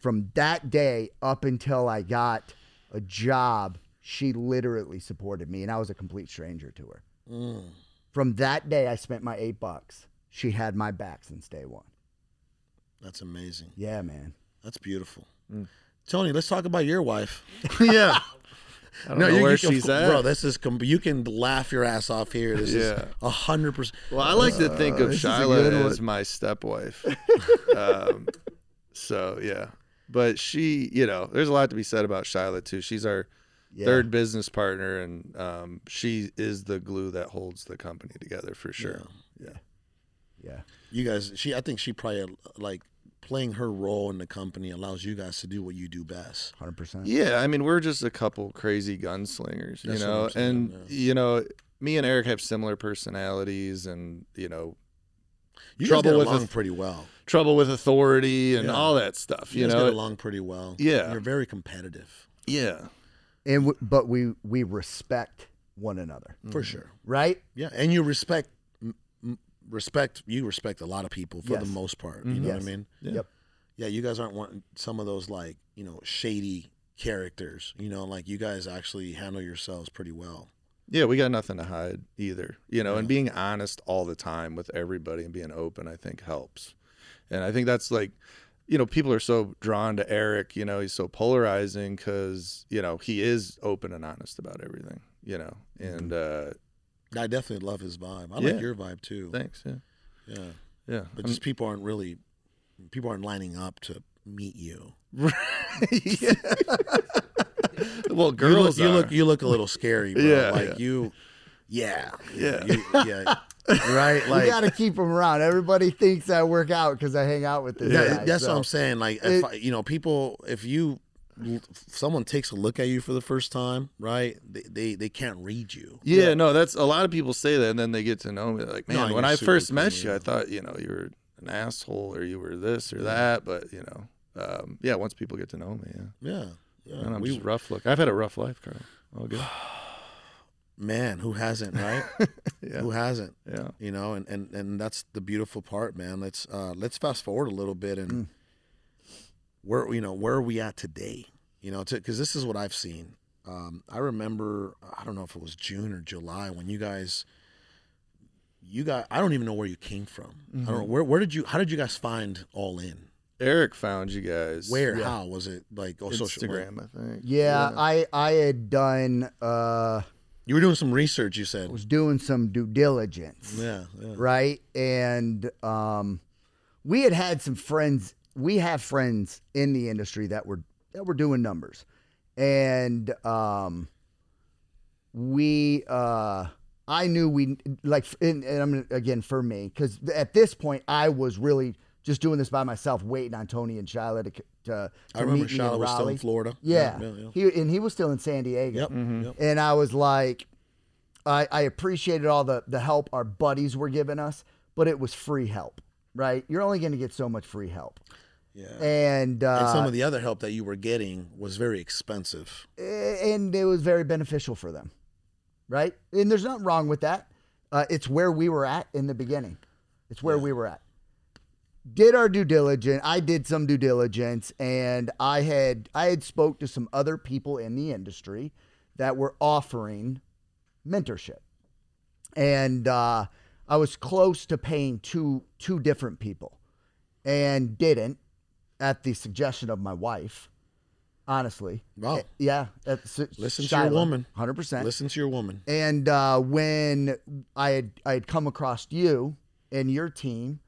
From that day up until I got a job, she literally supported me, and I was a complete stranger to her.
Mm.
From that day, I spent my eight bucks. She had my back since day one.
That's amazing.
Yeah, man.
That's beautiful.
Mm.
Tony, let's talk about your wife.
yeah. I don't know
you-
where
you can-
she's at.
bro. This is com- you can laugh your ass off here. This is
Yeah.
a hundred percent.
Well, I like to think of
this is a
Shyla as
one.
my stepwife. um, so yeah, but she, you know, there's a lot to be said about Shyla too. She's our
Yeah.
third business partner, and um, she is the glue that holds the company together for sure.
Yeah. Yeah.
You guys, she. I think she probably like playing her role in the company allows you guys to do what you do best.
Hundred percent.
Yeah, I mean, we're just a couple crazy gunslingers, you
That's what
know,
I'm saying,
and
yeah.
you know, me and Eric have similar personalities, and you know,
You
Trouble
get
with
along
a-
pretty well.
trouble with authority and
Yeah.
all that stuff.
You,
You know,
get along pretty well.
Yeah.
you're very competitive
yeah,
And w- but we we respect one another,
for sure.
right?
Yeah, and you respect m- m- respect. You respect a lot of people for the most part. You know
Yes.
what I mean?
Yeah.
Yep.
Yeah, you guys aren't wanting some of those like you know shady characters. You know, like you guys actually handle yourselves pretty well.
Yeah, we got nothing to hide either. You know, and being honest all the time with everybody and being open, I think helps. And I think that's like, you know, people are so drawn to Eric. You know, he's so polarizing because you know he is open and honest about everything. You know, and uh,
I definitely love his vibe. I
Yeah.
like your vibe too.
thanks. Yeah,
Yeah,
yeah.
but
I'm-
just people aren't really people aren't lining up to meet you.
yeah. well,
You look,
girls,
you look you look a little scary, bro.
Yeah,
like
yeah.
you. Yeah,
Yeah.
you- yeah. right.
We
Like
got to keep them around. Everybody thinks I work out because I hang out with this
Yeah,
guy.
that's
so-
what I'm saying. Like, if
It-
I, you know, people, if you, if someone takes a look at you for the first time, right? They they, they can't read you.
Yeah, no, that's a lot of people say that, and then they get to know me. They're like,
No,
man, when I
super
first met you,
yeah.
I thought you know you were an asshole or you were this or that, but you know, um, yeah. Once people get to know me, yeah,
Yeah, yeah.
and I'm
We-
just rough look. I've had a rough life, Carl. All good.
man, who hasn't, right?
Yeah,
Who hasn't?
yeah.
You know, and, and and that's the beautiful part, man. Let's uh let's fast forward a little bit and where you know where are we at today? You know, because this is what I've seen. Um, I remember I don't know if it was June or July when you guys. You got. I don't even know where you came from. I don't know where. Where did you? How did you guys find All In?
Eric found you guys.
Where? How was it? Like oh, social
Instagram, I think.
Yeah, I I had done uh
You were doing some research. You said.
I was doing some due diligence,
Yeah. yeah.
right? And um we had had some friends, we have friends in the industry that were that were doing numbers. And um we uh I knew we like, and, and I'm again for me because at this point I was really just doing this by myself, waiting on Tony and Shyla to, to, to
I remember
meet me in
Shyla was still in
Raleigh.
Florida.
Yeah,
yeah, yeah.
he and he was still in San Diego.
Yep,
Mm-hmm.
yep.
And I was like, I, I appreciated all the the help our buddies were giving us, but it was free help, right? You're only going to get so much free help,
Yeah.
and uh,
and some of the other help that you were getting was very expensive.
and it was very beneficial for them, right? And there's nothing wrong with that. Uh, it's where we were at in the beginning. It's where we were at. Did our due diligence. I did some due diligence, and I had I had spoke to some other people in the industry that were offering mentorship, and uh, I was close to paying two two different people, and didn't at the suggestion of my wife. Honestly,
Wow.
Eh, yeah.
Listen to your woman.
hundred percent.
Listen to your woman.
And uh, when I had I had come across you and your team,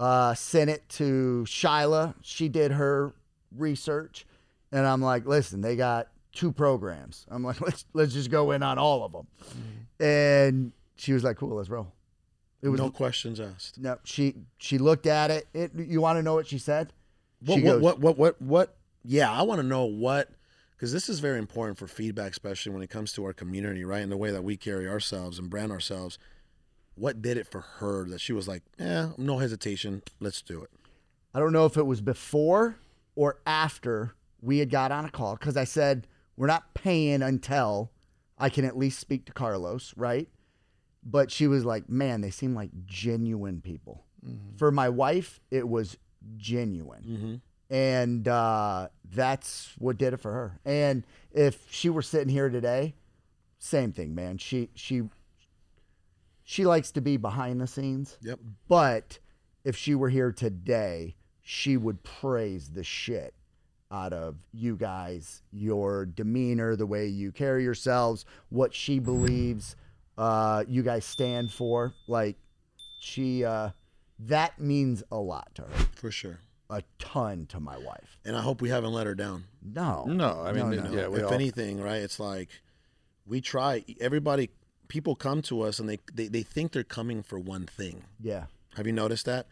uh, sent it to Shyla. She did her research, and I'm like, listen, they got two programs. I'm like, let's let's just go in on all of them. And she was like, cool, let's roll. It was
no questions asked.
no. She she looked at it. it you want to know what she said?
What, what,
goes,
what, what, what, what? Yeah, I want to know what, because this is very important for feedback, especially when it comes to our community, right? And the way that we carry ourselves and brand ourselves. What did it for her that she was like, yeah, no hesitation, let's do it.
I don't know if it was before or after we had got on a call because I said we're not paying until I can at least speak to Carlos, right? But she was like, "Man, they seem like genuine people." Mm-hmm. For my wife, it was genuine, and uh, that's what did it for her. And if she were sitting here today, same thing, man. She she she likes to be behind the scenes.
Yep.
But if she were here today, she would praise the shit out of you guys, your demeanor, the way you carry yourselves, what she believes uh, you guys stand for. Like she, uh, that means a lot to her,
For sure.
a ton to my wife.
And I hope we haven't let her down.
No,
No, I mean,
No, no.
yeah, we
if
all,
anything, right? It's like we try. Everybody, people come to us and they, they they think they're coming for one thing.
yeah,
Have you noticed that?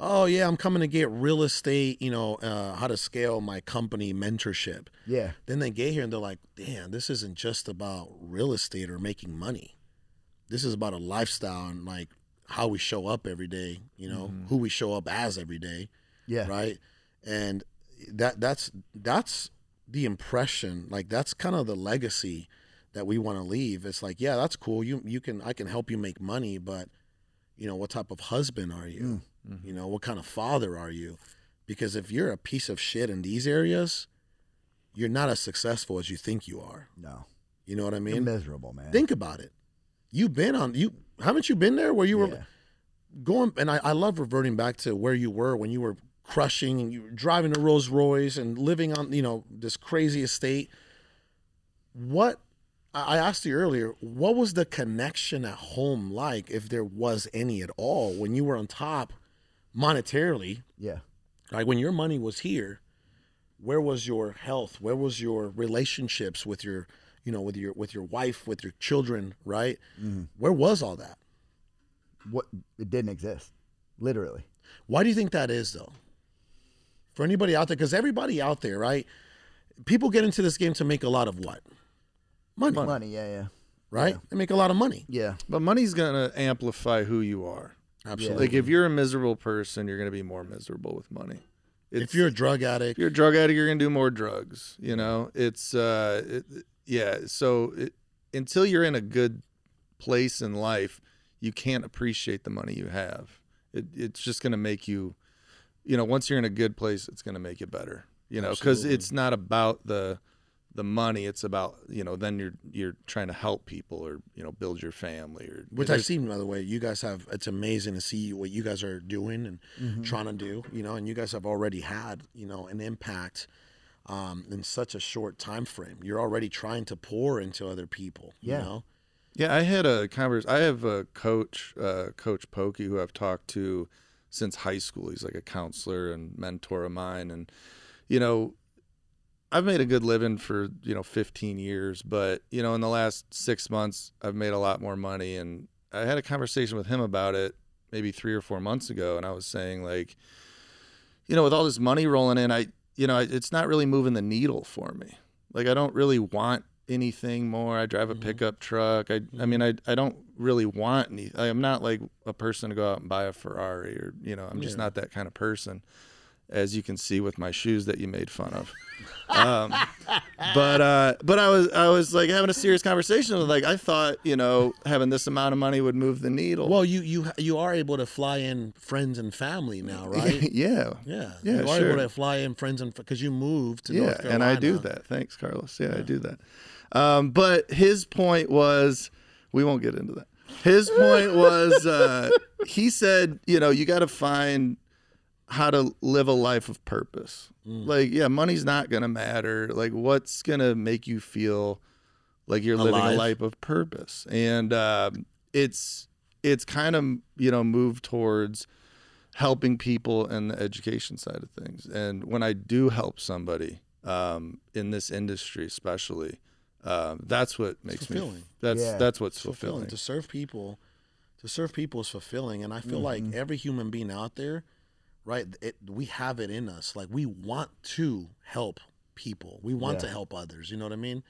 Oh yeah, I'm coming to get real estate. You know uh, how to scale my company mentorship.
yeah,
Then they get here and they're like, damn, this isn't just about real estate or making money. This is about a lifestyle and like how we show up every day. You know mm-hmm. who we show up as every day
yeah,
right? And that that's that's the impression like that's kind of the legacy that we want to leave. It's like yeah that's cool. You you can i can help you make money but you know what type of husband are you? Mm. You mm-hmm. know what kind of father are you? Because if you're a piece of shit in these areas you're not as successful as you think you are.
No,
you know what i
you're
mean?
miserable, man.
think about it you've been on you haven't you been there where you were
Yeah.
going and I, I love reverting back to where you were when you were crushing and you were driving a Rolls Royce and living on you know this crazy estate. What I I asked you earlier, what was the connection at home like, if there was any at all, when you were on top monetarily?
yeah,
Like when your money was here, where was your health? Where was your relationships with your, you know, with your with your wife, with your children, right? Mm-hmm. Where was all that?
what it didn't exist, literally.
Why do you think that is, though? For anybody out there, because everybody out there, right? People get into this game to make a lot of what? Money,
Money, yeah, yeah,
right? They make a lot of money.
yeah,
but money's gonna amplify who you are.
Absolutely.
Like if you're a miserable person, you're gonna be more miserable with money.
If you're a drug addict,
if you're a drug addict, you're gonna do more drugs. You know, it's uh, it, yeah. So it, until you're in a good place in life, you can't appreciate the money you have. It, it's just gonna make you, you know, once you're in a good place, it's gonna make you better. You know, because it's not about the the money. It's about you know then you're you're trying to help people or you know build your family or
which I've seen, by the way, you guys have. It's amazing to see what you guys are doing and trying to do. You know, and you guys have already had, you know, an impact um, in such a short time frame. You're already trying to pour into other people.
Yeah.
You know,
Yeah, I had a converse. I have a coach, uh, Coach Pokey, who I've talked to since high school. He's like a counselor and mentor of mine, and you know, I've made a good living for you know 15 years, but you know in the last six months I've made a lot more money, and I had a conversation with him about it maybe three or four months ago, and I was saying like, you know, with all this money rolling in, I you know it's not really moving the needle for me. Like I don't really want anything more. I drive a mm-hmm. pickup truck. I I mean mm-hmm. I I don't really want any. I'm not like a person to go out and buy a Ferrari or you know I'm just not that kind of person as you can see with my shoes that you made fun of. Um, but uh, but I was I was like having a serious conversation. Like I thought you know having this amount of money would move the needle.
Well, you you you are able to fly in friends and family now, right?
yeah,
Yeah,
Yeah,
you are
sure.
able to fly in friends and because you moved to
yeah,
North
and I do that. Thanks, Carlos. Yeah, I do that. Um, but his point was, we won't get into that. His point was, uh, he said, you know, you got to find how to live a life of purpose.
Mm.
Like, yeah, money's not gonna matter. Like, what's gonna make you feel like you're living a life of purpose? And um, it's it's kind of you know moved towards helping people in the education side of things. And when I do help somebody um, in this industry, especially, um, that's what makes me.
fulfilling.
That's
Yeah.
that's what's
fulfilling.
fulfilling.
To serve people, to serve people is fulfilling, and I feel
Mm-hmm.
like every human being out there, right? It, we have it in us. Like we want to help people. We want to help others. You know what I mean?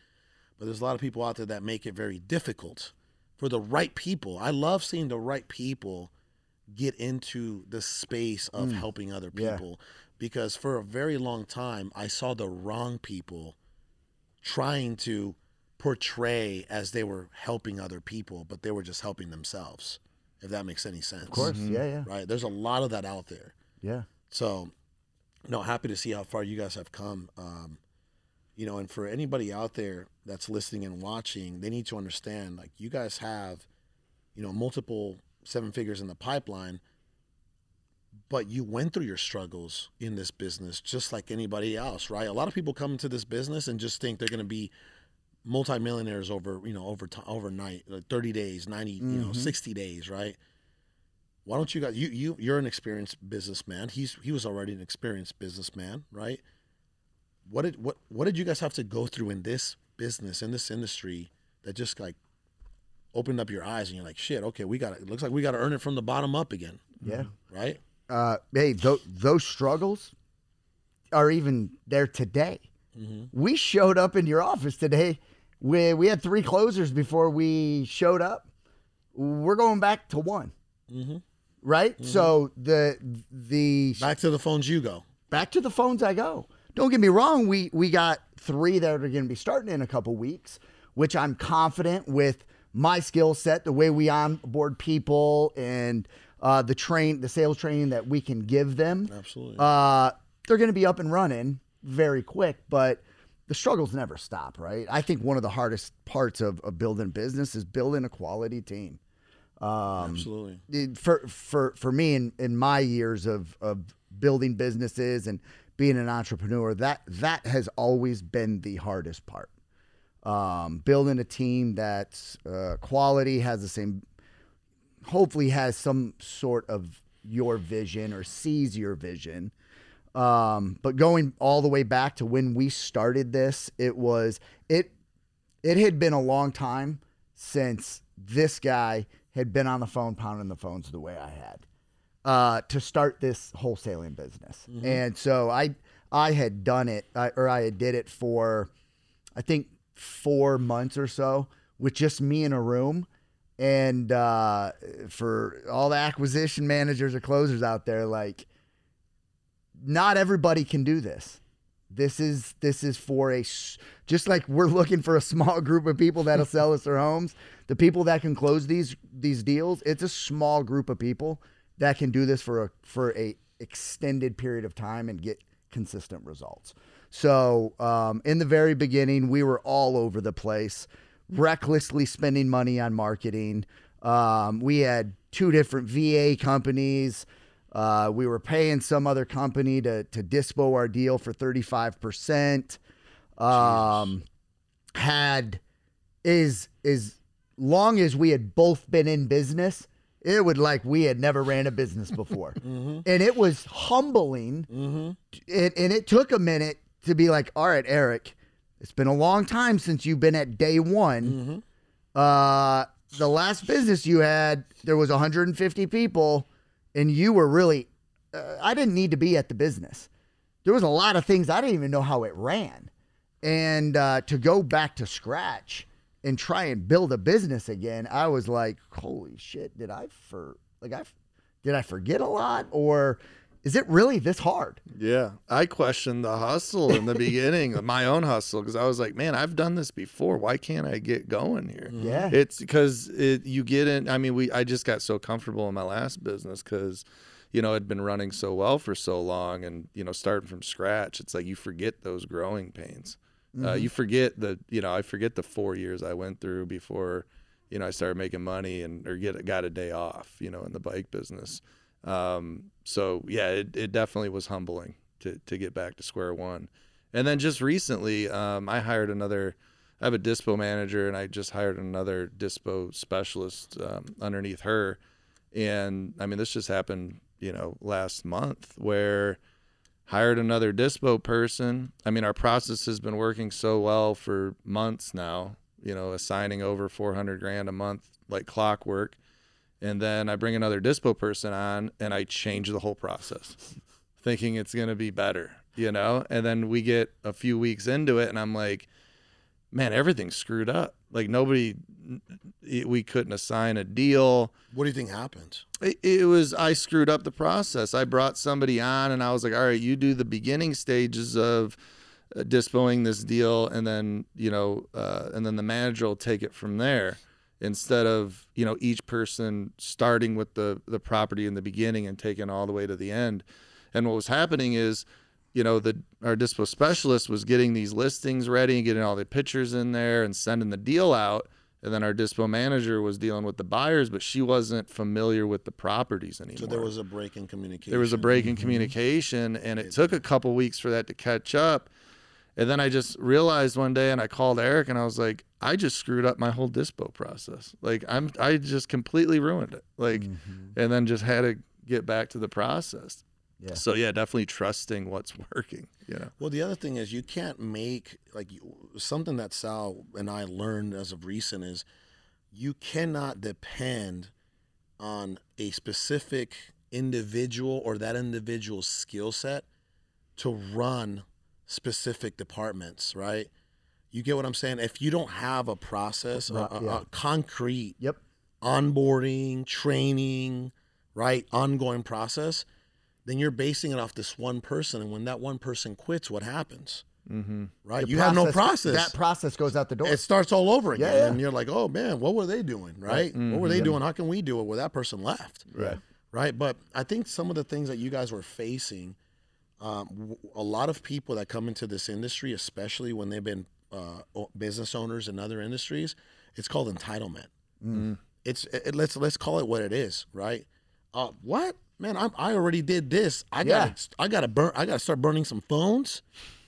But there's a lot of people out there that make it very difficult for the right people. I love seeing the right people get into the space of mm. helping other
Yeah.
people because for a very long time I saw the wrong people trying to portray as they were helping other people, but they were just helping themselves. If that makes any sense.
Of course. Mm-hmm. Yeah, yeah.
Right. There's a lot of that out there.
Yeah.
So, no, happy to see how far you guys have come. Um, you know, and for anybody out there that's listening and watching, they need to understand like you guys have, you know, multiple seven figures in the pipeline, but you went through your struggles in this business just like anybody else, right? A lot of people come into this business and just think they're going to be multimillionaires over, you know, over time, overnight, like 30 days, 90, you know, 60 days, right? Why don't you guys you you you're an experienced businessman. He's he was already an experienced businessman, right? What did what what did you guys have to go through in this business, in this industry that just like opened up your eyes and you're like, shit, okay, we got it looks like we got to earn it from the bottom up again,
Yeah. Mm-hmm.
right?
uh, hey, th- those struggles are even there today. Mm-hmm. We showed up in your office today. We we had three closers before we showed up. We're going back to one, mm-hmm. Right? So the the
Back to the phones you go.
back to the phones I go. Don't get me wrong, we we got three that are going to be starting in a couple weeks, which I'm confident with my skill set, the way we onboard people, and uh, the train, the sales training that we can give them.
Absolutely.
Uh, they're going to be up and running very quick, but the struggles never stop, right? I think one of the hardest parts of, of building business is building a quality team
Absolutely.
for for for me in in my years of of building businesses and being an entrepreneur that that has always been the hardest part um, building a team that's uh, quality has the same hopefully has some sort of your vision or sees your vision um, but going all the way back to when we started this it was it it had been a long time since this guy had been on the phone pounding the phones the way I had uh, to start this wholesaling business. And so I I had done it I, or I had did it for I think four months or so with just me in a room. And uh, for all the acquisition managers or closers out there, like not everybody can do this. This is this is for a just like we're looking for a small group of people that'll sell us their homes. The people that can close these these deals, it's a small group of people that can do this for a for a extended period of time and get consistent results. So um, in the very beginning, we were all over the place, recklessly spending money on marketing. Um, we had two different VA companies. Uh, we were paying some other company to to dispo our deal for thirty five percent. Um, had is is long as we had both been in business, it would like we had never ran a business before, and it was humbling. And, and it took a minute to be like, all right, Eric, it's been a long time since you've been at day one. Uh, the last business you had, there was 150 people, and you were really. Uh, I didn't need to be at the business. There was a lot of things I didn't even know how it ran, and uh, to go back to scratch and try and build a business again, I was like, holy shit! Did I for like I did I forget a lot, or is it really this hard?
Yeah, I questioned the hustle in the beginning, my own hustle, because I was like, man, I've done this before. Why can't I get going here?
Yeah.
It's because it, you get in. I mean, we I just got so comfortable in my last business because, you know, it'd been running so well for so long, and you know, starting from scratch, it's like you forget those growing pains. Uh, you forget the, you know, I forget the four years I went through before, you know, I started making money and or get got a day off, you know, in the bike business. Um, so yeah, it, it definitely was humbling to to get back to square one. And then just recently, um, I hired another. I have a dispo manager, and I just hired another dispo specialist um, underneath her. And I mean, this just happened, you know, last month where hired another dispo person. I mean, our process has been working so well for months now. You know, assigning over 400 grand a month like clockwork. And then I bring another dispo person on, and I change the whole process, thinking it's going to be better. You know, and then we get a few weeks into it, and I'm like, man, everything's screwed up. Like nobody, we couldn't assign a deal.
What do you think happened?
It, it was I screwed up the process. I brought somebody on, and I was like, all right, you do the beginning stages of uh, dispoing this deal, and then you know, uh, and then the manager will take it from there. Instead of you know each person starting with the the property in the beginning and taking all the way to the end. And what was happening is you know, the our dispo specialist was getting these listings ready and getting all the pictures in there and sending the deal out. And then our dispo manager was dealing with the buyers, but she wasn't familiar with the properties anymore.
So there was a break in communication.
there was a break in mm-hmm. communication, and it took a couple weeks for that to catch up. And then I just realized one day, and I called Eric, and I was like, I just screwed up my whole dispo process. Like I'm, I just completely ruined it. Like, mm-hmm. and then just had to get back to the process.
Yeah.
So yeah, definitely trusting what's working. You know.
Well, the other thing is you can't make like you- something that Sal and I learned as of recent is you cannot depend on a specific individual or that individual's skill set to run specific departments, right? You get what I'm saying? If you don't have a process, a,
Right,
a-
yeah.
a concrete
Yep.
onboarding, training, right, ongoing process, then you're basing it off this one person. And when that one person quits, what happens?
Mm-hmm.
Right?
The
you have no process.
That process goes out the door.
it starts all over again.
Yeah, yeah.
And you're like, oh man, what were they doing? Right? What were they doing? How can we do it where that person left?
Right.
Right. But I think some of the things that you guys were facing, um, a lot of people that come into this industry, especially when they've been uh, business owners in other industries, it's called entitlement. It's it, let's let's call it what it is, right? Uh, what man? I'm, I already did this. I got
Yeah.
to I got to burn. I got to start burning some phones,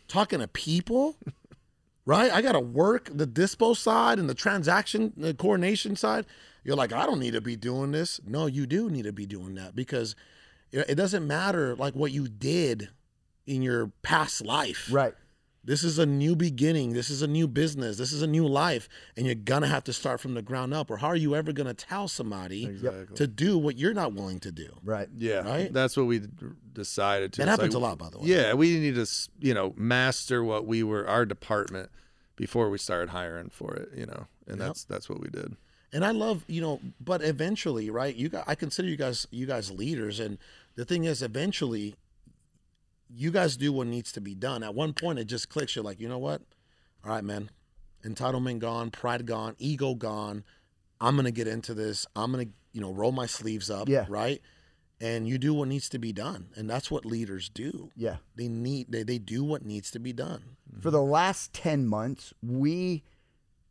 talking to people, right? I got to work the dispo side and the transaction, the coordination side. You're like, I don't need to be doing this. No, you do need to be doing that because it doesn't matter like what you did in your past life.
right.
This is a new beginning. This is a new business. This is a new life. And you're going to have to start from the ground up. Or how are you ever going to tell somebody
Exactly.
to do what you're not willing to do?
Right.
Yeah,
Right?
That's what we decided to.
That
It's
happens
like,
a lot, by the way.
Yeah, we need to, you know, master what we were our department before we started hiring for it. You know, and
Yep.
that's that's what we did.
And I love, you know, but eventually, right? You got I consider you guys you guys leaders and the thing is eventually you guys do what needs to be done. At one point it just clicks you're like, "You know what? All right, man. Entitlement gone, pride gone, ego gone. I'm going to get into this. I'm going to, you know, roll my sleeves up,
Yeah.
right? And you do what needs to be done. And that's what leaders do.
Yeah.
They need they, they do what needs to be done.
For the last 10 months, we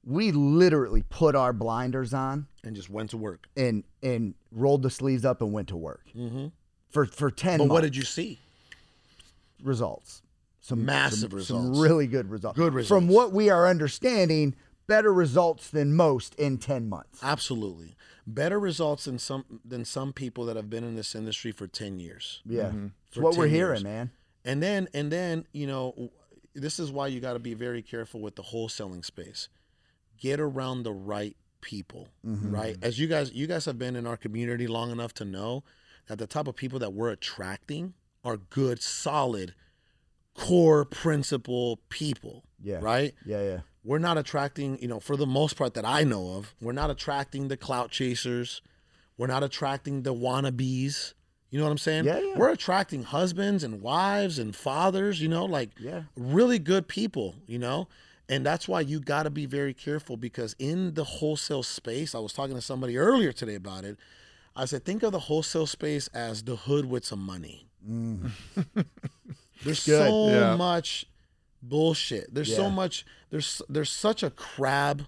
we literally put our blinders on
And just went to work.
and and rolled the sleeves up and went to work.
Mm-hmm.
For for 10
But
months.
what did you see?
Results? Some
Massive
some-
results.
Some really good results.
Good results.
From what we are understanding, better results than most in 10 months.
Absolutely. Better results than some than some people that have been in this industry for 10 years.
Yeah. Mm-hmm.
For
It's what we're hearing,
years.
man.
And then and then, you know, this is why you got to be very careful with the wholesaling space. Get around the right people, mm-hmm. right? As you guys, you guys have been in our community long enough to know that the type of people that we're attracting are good, solid, core principle people.
Yeah.
Right.
Yeah, yeah.
We're not attracting, you know, for the most part that I know of, we're not attracting the clout chasers. We're not attracting the wannabes. You know what I'm saying?
Yeah, yeah.
We're attracting husbands and wives and fathers, you know, like
Yeah.
really good people, you know? And that's why you got to be very careful because in the wholesale space, I was talking to somebody earlier today about it. I said, think of the wholesale space as the hood with some money. There's
Good.
so
Yeah.
much bullshit. There's so much. There's there's such a crab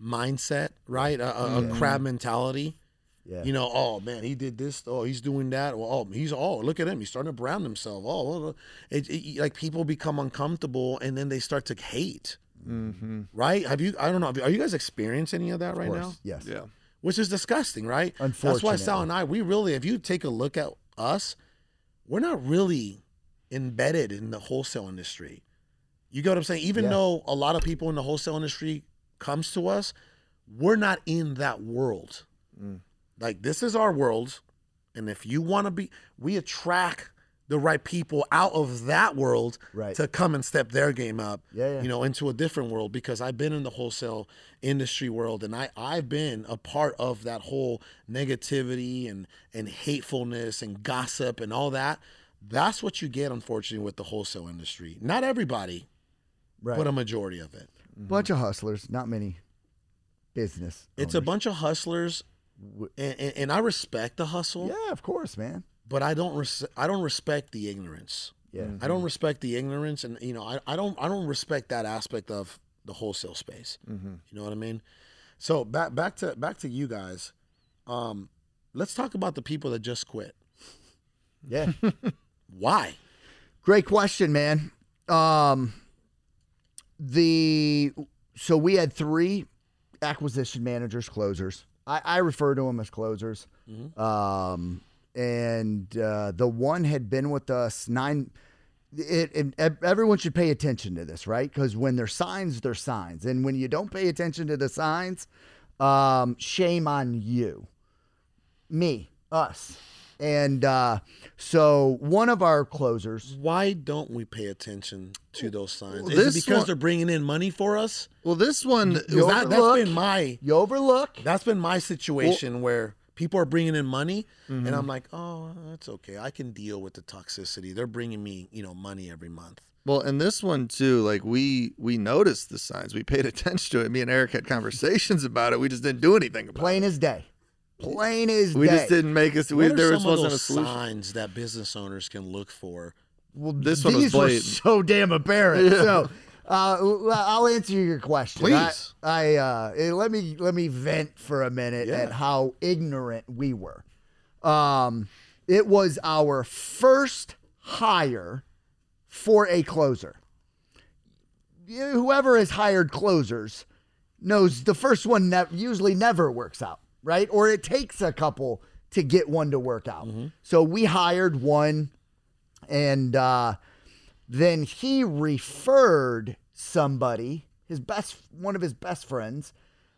mindset, right? A, a, a crab mentality.
Yeah.
You know, oh man, he did this. Oh, he's doing that. Well, oh, he's oh, look at him. He's starting to brand himself. Oh, well, well. it, it, like people become uncomfortable and then they start to hate.
Mm-hmm.
Right? Have you? I don't know. Are you guys experiencing any of that right
Of
now?
Yes.
Yeah.
Which is disgusting, right? Unfortunately, That's why Sal and I, we really, if you take a look at us, we're not really embedded in the wholesale industry. You get what I'm saying? Even
Yeah.
though a lot of people in the wholesale industry comes to us, we're not in that world. Mm. Like this is our world, and if you want to be, we attract the right people out of that world
Right.
to come and step their game up.
Yeah, yeah.
You know, into a different world because I've been in the wholesale industry world and I I've been a part of that whole negativity and and hatefulness and gossip and all that. That's what you get unfortunately with the wholesale industry. Not everybody,
Right.
but a majority of it. Mm-hmm.
Bunch of hustlers, not many business.
It's a bunch of hustlers and, and, and I respect the hustle,
Yeah, of course, man.
But I don't res- I don't respect the ignorance.
Yeah.
I don't respect the ignorance, and you know, I, I don't I don't respect that aspect of the wholesale space. You know what I mean? So back back to back to you guys. Um, let's talk about the people that just quit.
Yeah.
Why?
Great question, man. Um, the so we had three acquisition managers, closers. I, I refer to them as closers. Um, and uh, the one had been with us nine. It, it, everyone should pay attention to this, right? Because when there's signs, there's signs, and when you don't pay attention to the signs, um, shame on you me, us. And uh, so one of our closers,
Why don't we pay attention to those signs? Is
This
it because
one-
they're bringing in money for us?
Well, this one,
Is that, that's
overlook-
been my
you overlook.
that's been my situation where people are bringing in money
Mm-hmm.
and i'm like oh that's okay i can deal with the toxicity they're bringing me you know money every month
well, and this one too, like we we noticed the signs, we paid attention to it. Me and Eric had conversations about it. We just didn't do anything about
Plain as day. Plain as
it. We
day.
just didn't make us. We,
what
there
some
wasn't
of
a
those
solution.
signs that business owners can look for
Well,
This one was
were
blatant.
so damn apparent. So, uh, I'll answer your question.
Please.
I, I uh, eh, let me let me vent for a minute
Yeah.
at how ignorant we were. Um, it was our first hire for a closer. Whoever has hired closers knows the first one ne- usually never works out, right? Or it takes a couple to get one to work out. So we hired one and uh, then he referred somebody, his best one of his best friends,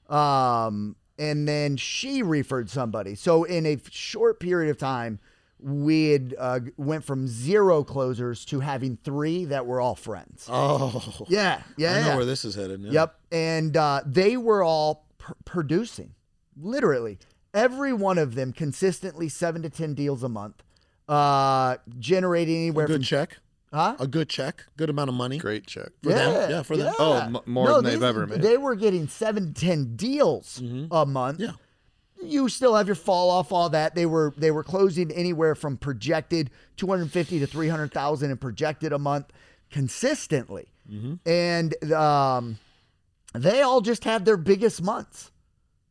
um, and then she referred somebody. So in a short period of time, we had uh, went from zero closers to having three that were all friends.
oh
Yeah, yeah,
i know
yeah.
where this is headed yeah.
Yep. And uh, they were all pr- producing, literally. Every one of them consistently seven to 10 deals a month, uh, generating
a
anywhere
good
from.
check
Huh?
a good check good amount of money
Great check.
for them. Yeah, for them.
Oh, m- more than they've
these-
ever made.
They were getting seven to 10 deals a month.
Yeah.
You still have your fall off, all that. They were they were closing anywhere from projected 250 to 300,000 and projected a month consistently. And um, they all just had their biggest months.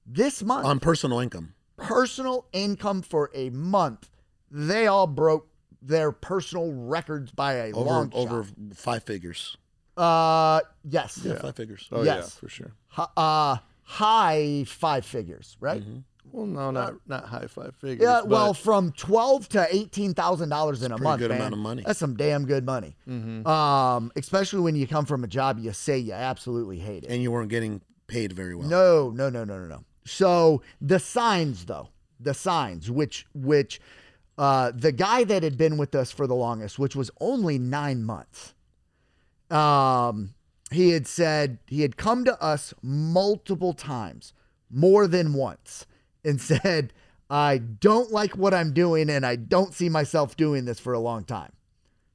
This month,
on personal income
personal income for a month, they all broke their personal records by a
over
long
over five figures
Uh, yes.
yeah, five figures
Oh yeah, for sure.
Uh, high five figures, right?
Well, no, not not high five figures.
Yeah, well, from twelve to eighteen thousand dollars in a month,
good
man.
amount of money.
That's some damn good money. Um, especially when you come from a job you say you absolutely hate it.
And you weren't getting paid very well.
No, no, no, no, no, no. So the signs, though, the signs, which which uh, the guy that had been with us for the longest, which was only nine months, um, he had said he had come to us multiple times, more than once, and said, "I don't like what I'm doing, and I don't see myself doing this for a long time."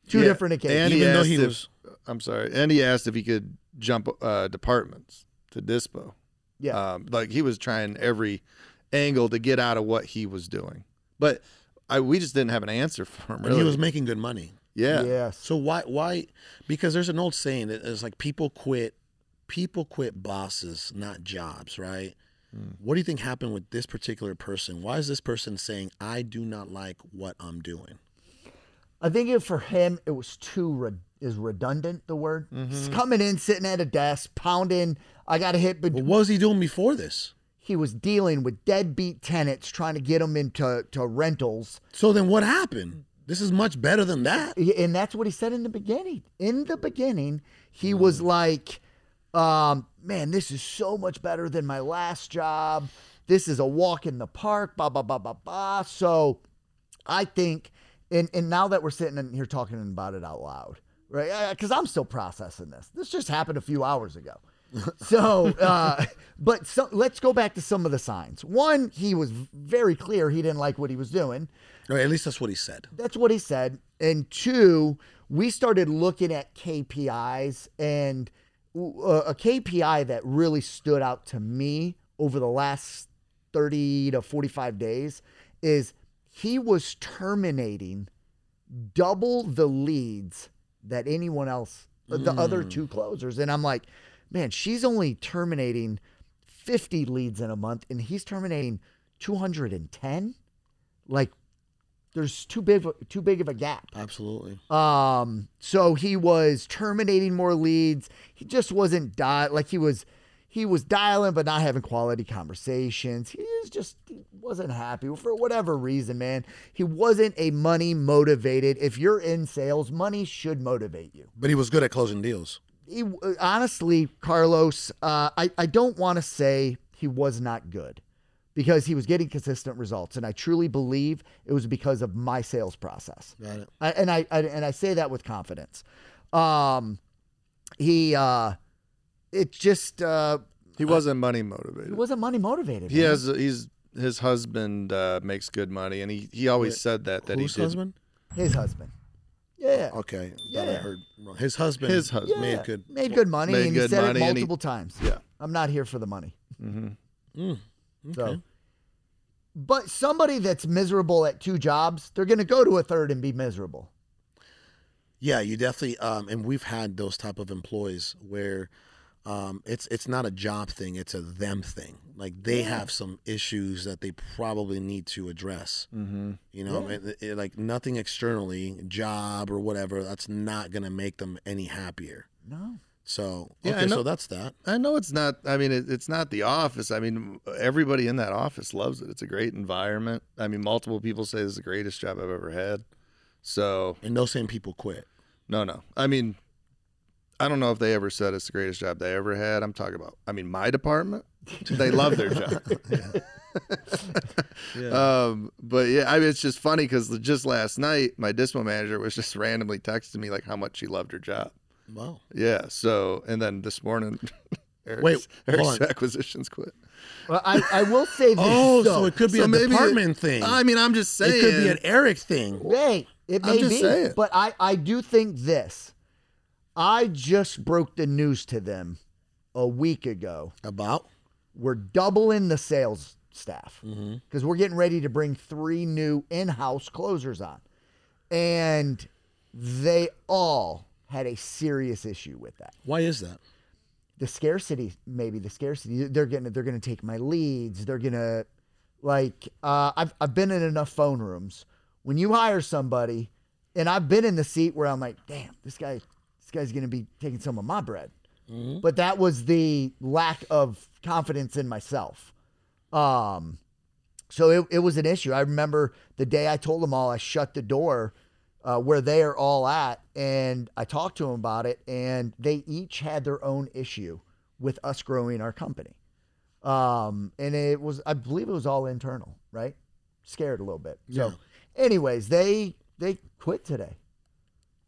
Two
Yeah,
different occasions.
And he
Even though
asked
he
if,
was-
I'm sorry, and he asked if he could jump uh, departments to dispo.
yeah.
Um, like he was trying every angle to get out of what he was doing, but I we just didn't have an answer for him.
And he was making good money.
yeah.
Yes.
So why why because there's an old saying that it's like people quit people quit bosses, not jobs, right? Hmm. What do you think happened with this particular person? Why is this person saying I do not like what I'm doing?
I think it, for him, it was too re- is redundant. The word He's mm-hmm. coming in, sitting at a desk, pounding. I got to hit, but
But what was he doing before this?
He was dealing with deadbeat tenants, trying to get them into to rentals,
So then what happened? This is much better than that.
And that's what he said in the beginning. In the beginning, he was like, um, "Man, this is so much better than my last job. This is a walk in the park." Blah blah blah blah blah. So, I think, and and now that we're sitting in here talking about it out loud, right? Because I'm still processing this. This just happened a few hours ago. So, uh, but so, let's go back to some of the signs. One, he was very clear he didn't like what he was doing.
Or at least that's what he said.
That's what he said. And two, we started looking at KPIs, and uh, a KPI that really stood out to me over the last 30 to 45 days is he was terminating double the leads that anyone else, the other two closers. And I'm like, man, she's only terminating 50 leads in a month, and he's terminating 210. Like, there's too big too big of a gap.
Absolutely.
Um, so he was terminating more leads. He just wasn't di- like he was he was dialing but not having quality conversations. He was just he wasn't happy for whatever reason, man. He wasn't a money motivated. If you're in sales, money should motivate you.
But he was good at closing deals.
He, honestly, Carlos, uh, I I don't want to say he was not good because he was getting consistent results, and I truly believe it was because of my sales process.
Got it.
I, and I, I and I say that with confidence. Um, he uh, it just uh,
He wasn't money motivated.
he wasn't money motivated.
He
man.
has he's his husband uh, makes good money, and he he always said that that
Whose
he did.
husband?
his husband. Yeah,
Okay. Thought I
Yeah.
heard wrong. His husband.
His husband.
made good.
made good money,
Made
and he
good
said
money,
it
and he-
multiple times.
Yeah.
I'm not here for the money.
Mm,
So,
okay.
but somebody that's miserable at two jobs, they're going to go to a third and be miserable.
Yeah, you definitely. Um, and we've had those type of employees where um, it's it's not a job thing; it's a them thing. Like they have some issues that they probably need to address. Mm-hmm. You know, it- it- like nothing externally, job or whatever. That's not gonna make them any happier.
No.
So
Yeah,
okay,
know-
so that's that.
I know it's not. I mean, it, it's not the office. I mean, everybody in that office loves it. It's a great environment. I mean, multiple people say this is the greatest job I've ever had. So
And those same people quit.
no, no. I mean, I don't know if they ever said it's the greatest job they ever had. I'm talking about. I mean, my department. They love their job. Yeah. Um, but yeah, I mean, it's just funny because just last night, my dispo manager was just randomly texting me like how much she loved her job.
Wow.
Yeah. So, and then this morning, Eric's,
Wait,
Eric's acquisitions quit.
Well, I, I will say this.
Oh,
though.
so it could be
So
a
maybe it-
department thing.
I mean, I'm just saying.
it could be an Eric thing.
Hey, it may
I'm just
be.
saying.
But I, I do think this. I just broke the news to them a week ago.
About
We're doubling the sales staff because
Mm-hmm.
we're getting ready to bring three new in-house closers on, and they all had a serious issue with that.
why is that?
the scarcity maybe the scarcity they're gonna they're gonna take my leads they're gonna like uh, I've, I've been in enough phone rooms when you hire somebody and i've been in the seat where i'm like damn this guy this guy's gonna be taking some of my bread but that was the lack of confidence in myself um So it, it was an issue. I remember the day I told them all, I shut the door uh, where they are all at, and I talked to them about it, and they each had their own issue with us growing our company. Um, and it was, I believe it was all internal, right? Scared a little bit. So, anyways, they they quit today.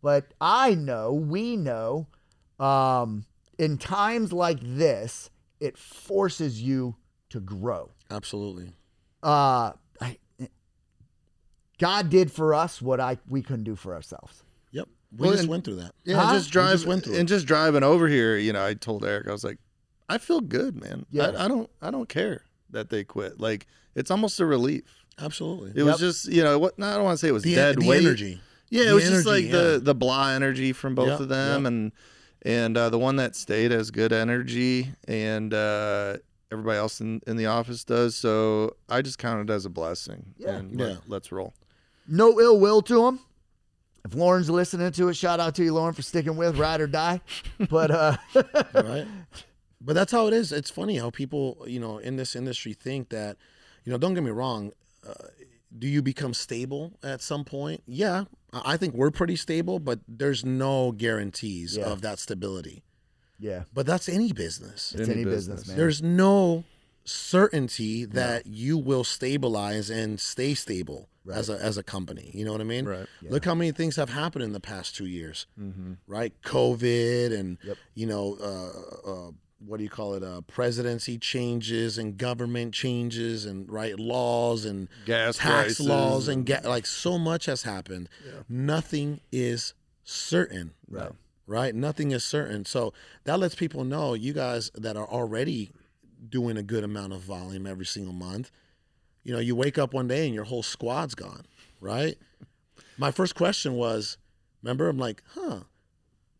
But I know, we know, um, in times like this, it forces you to grow.
Absolutely.
Uh, I, God did for us what I we couldn't do for ourselves.
Yep. We
Well,
just
and-
went through that.
Yeah,
Huh?
just
We
drive
just went through
and
it.
just driving over here. You know, I told Eric, I was like, I feel good, man.
Yeah.
I, I don't, I don't care that they quit. Like, it's almost a relief.
Absolutely.
It was just, you know, what? No, I don't want to say it was
the,
dead
the
weight.
energy.
Yeah, it
The
was just
energy,
like the
yeah.
the blah energy from both
Yep,
of them,
yep.
and and uh, the one that stayed has good energy, and uh, everybody else in, in the office does. So I just count it as a blessing.
Yeah.
and
Yeah.
Let, let's roll.
No ill will to him. If Lauren's listening to it, shout out to you, Lauren, for sticking with ride or die. But uh,
right? But that's how it is. It's funny how people, you know, in this industry think that, you know, don't get me wrong. Uh, do you become stable at some point? Yeah, I I think we're pretty stable, but there's no guarantees
Yeah.
of that stability.
yeah,
But that's any business.
it's any, business, man.
There's no certainty that you will stabilize and stay stable as a as a company. You know what I mean?
Right.
Look how many things have happened in the past two years, right? COVID and
Yep.
you know uh, uh, what do you call it? Uh, presidency changes and government changes and right laws and
Gas
tax laws and get like so much has happened. Nothing is certain
right.
right? Nothing is certain. So that lets people know you guys that are already doing a good amount of volume every single month. You know, you wake up one day and your whole squad's gone, right? My first question was, remember, I'm like, huh.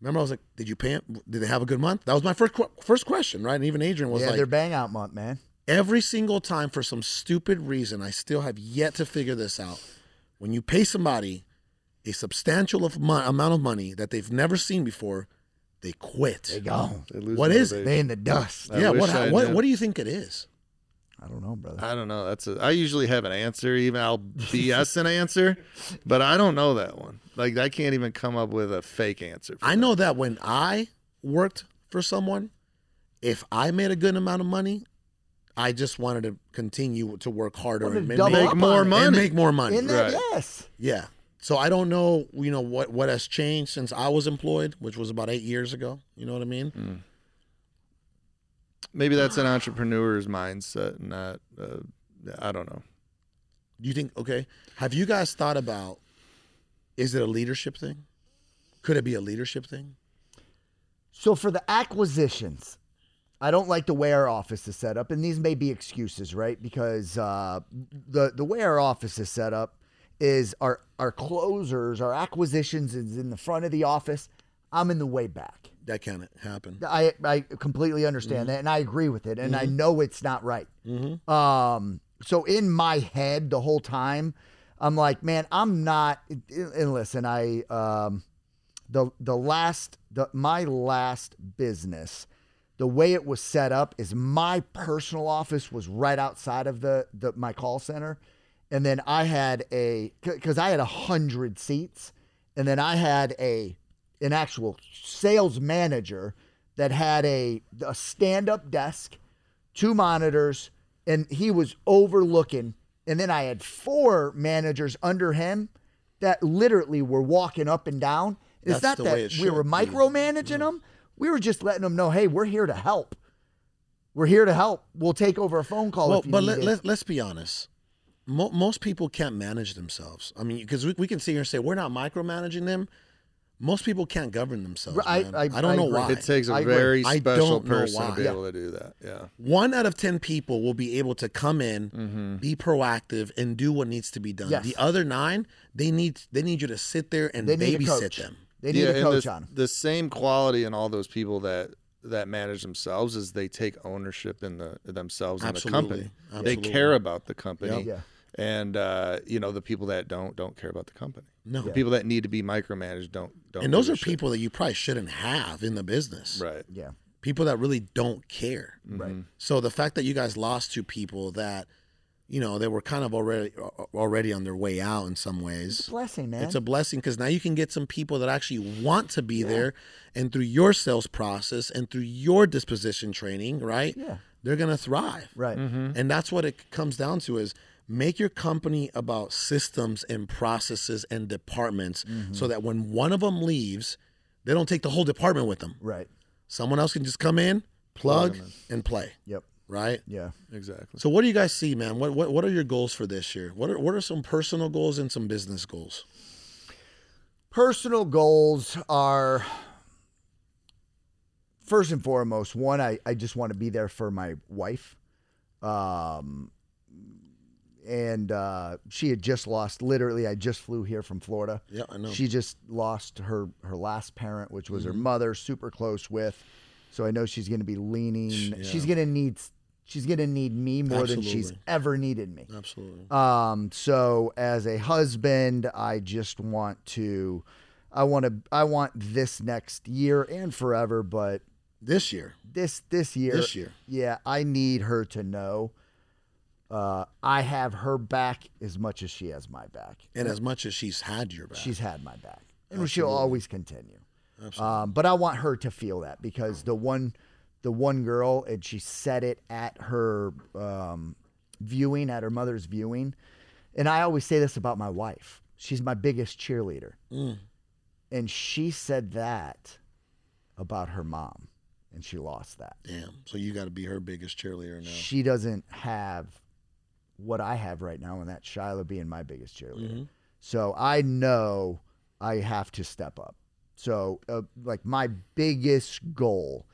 Remember, I was like, did you pay? 'em? Did they have a good month? That was my first qu- first question, right? And even Adrian was
yeah,
like,
their bang out month, man.
every single time for some stupid reason, I still have yet to figure this out. When you pay somebody a substantial of mo- amount of money that they've never seen before, they quit.
They gone.
They lose
What is it?
motivation.
They in the dust.
I
yeah, what,
I
what what do you think it is?
I don't know, brother.
I don't know. That's a, I usually have an answer. Even I'll BS an answer, but I don't know that one. Like I can't even come up with a fake answer. for
I
that.
know that when I worked for someone, if I made a good amount of money, I just wanted to continue to work harder
Wanted
and
to
ma-
double
make
more money.
and make more money.
In that,
Right.
yes.
Yeah. So I don't know, you know, what what has changed since I was employed, which was about eight years ago. You know what I mean? Mm.
Maybe that's an entrepreneur's mindset, not. Uh, I don't know.
Do you think okay? Have you guys thought about is it a leadership thing? Could it be a leadership thing?
So for the acquisitions, I don't like the way our office is set up, and these may be excuses, right? Because uh, the the way our office is set up is our our closers, our acquisitions is in the front of the office. I'm in the way back.
That can't happen.
I I completely understand that, and I agree with it, and I know it's not right. Um, so in my head the whole time, I'm like, man, I'm not. And listen, I um, the the last the my last business, the way it was set up is my personal office was right outside of the the my call center, and then I had a because I had a hundred seats, and then I had a an actual sales manager that had a a stand up desk, two monitors, and he was overlooking. And then I had four managers under him that literally were walking up and down. It's
That's
not that
it
we were
be.
micromanaging them. We were just letting them know, hey, we're here to help. We're here to help. We'll take over a phone call
Well,
if you
but
need
let, let, let's be honest. Mo- most people can't manage themselves. I mean, because we, we can sit here and say we're not micromanaging them. Most people can't govern themselves.
I-
man.
I-
don't
I
know
agree.
why.
It takes a
I agree.
very
I
special
don't
person to be
Yeah.
able to do that. Yeah.
One out of ten people will be able to come in,
Mm-hmm.
be proactive, and do what needs to be done.
Yes.
The other nine, they need they need you to sit there and
they
babysit them.
They need a coach
the,
on 'em.
the same quality in all those people that that manage themselves is they take ownership in the themselves and the company.
Absolutely.
They care about the company.
Yep.
Yeah.
And uh, you know the people that don't don't care about the company.
No.
The people that need to be micromanaged don't don't.
And those are
shit.
people that you probably shouldn't have in the business.
right?
Yeah.
People that really don't care.
Right.
So the fact that you guys lost two people that, you know, they were kind of already already on their way out in some ways.
Blessing, man.
It's a blessing because now you can get some people that actually want to be there, and through your sales process and through your disposition training, right?
Yeah.
they're gonna thrive.
right.
And that's what it comes down to is make your company about systems and processes and departments so that when one of them leaves, they don't take the whole department with them.
Right.
Someone else can just come in, plug, and play.
Yep.
Right?
Yeah.
Exactly.
So what do you guys see, man? What what what are your goals for this year? What are what are some personal goals and some business goals?
personal goals are first and foremost one i, I just want to be there for my wife um, and uh, she had just lost literally i just flew here from florida
Yeah, I know.
she just lost her her last parent which was her mother super close with so i know she's going to be leaning she's going to need she's going to need me more than she's ever needed me
Absolutely.
um, so as a husband, I just want to, I want to, I want this next year and forever, but
This year.
this this year,
This year.
yeah, I need her to know, uh, I have her back as much as she has my back.
And as much as she's had your back.
She's had my back, and she'll always continue.
Absolutely.
Um, but I want her to feel that because the one, the one girl, and she said it at her um, viewing, at her mother's viewing, and I always say this about my wife. She's my biggest cheerleader,
Mm.
and she said that about her mom, and she lost that.
Damn. So you got to be her biggest cheerleader now.
She doesn't have what I have right now, and that's Shyla being my biggest cheerleader.
Mm-hmm.
So I know I have to step up. So, uh, like, my biggest goal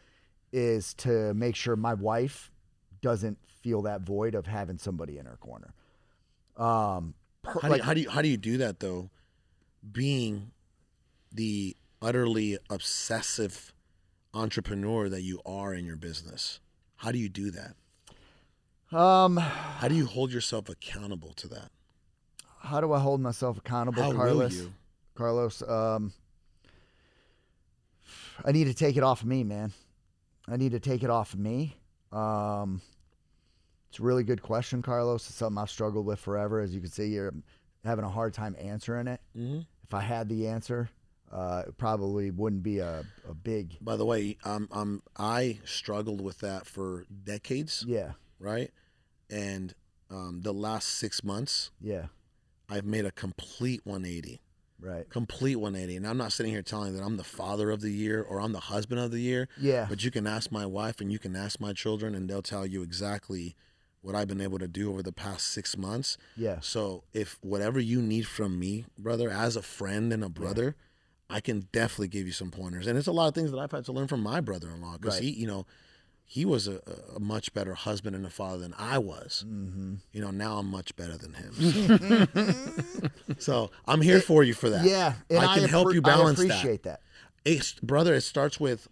is to make sure my wife doesn't feel that void of having somebody in her corner. Um, per-
How do,
like,
how do you how do you do that though? Being the utterly obsessive entrepreneur that you are in your business, how do you do that?
Um,
How do you hold yourself accountable to that?
how do I hold myself accountable,
How
Carlos?
you?
Carlos, um, I need to take it off of me, man. I need to take it off of me. Um, it's a really good question, Carlos. It's something I've struggled with forever. As you can see, you're having a hard time answering it.
Mhm.
If I had the answer, uh, it probably wouldn't be a, a big,
By the way, um, um, I struggled with that for decades,
yeah,
right? And um, the last six months,
yeah,
I've made a complete 180.
right,
complete 180 and i'm not sitting here telling that i'm the father of the year or i'm the husband of the year.
Yeah,
but you can ask my wife and you can ask my children and they'll tell you exactly what i've been able to do over the past six months.
Yeah,
so if whatever you need from me brother as a friend and a brother i can definitely give you some pointers. And it's a lot of things that i've had to learn from my brother-in-law because
Right.
he you know he was a, a much better husband and a father than i was
mm-hmm.
you know now i'm much better than him so i'm here for you for that
yeah.
I can help
appre-
you balance
I appreciate that.
It's, brother, it starts with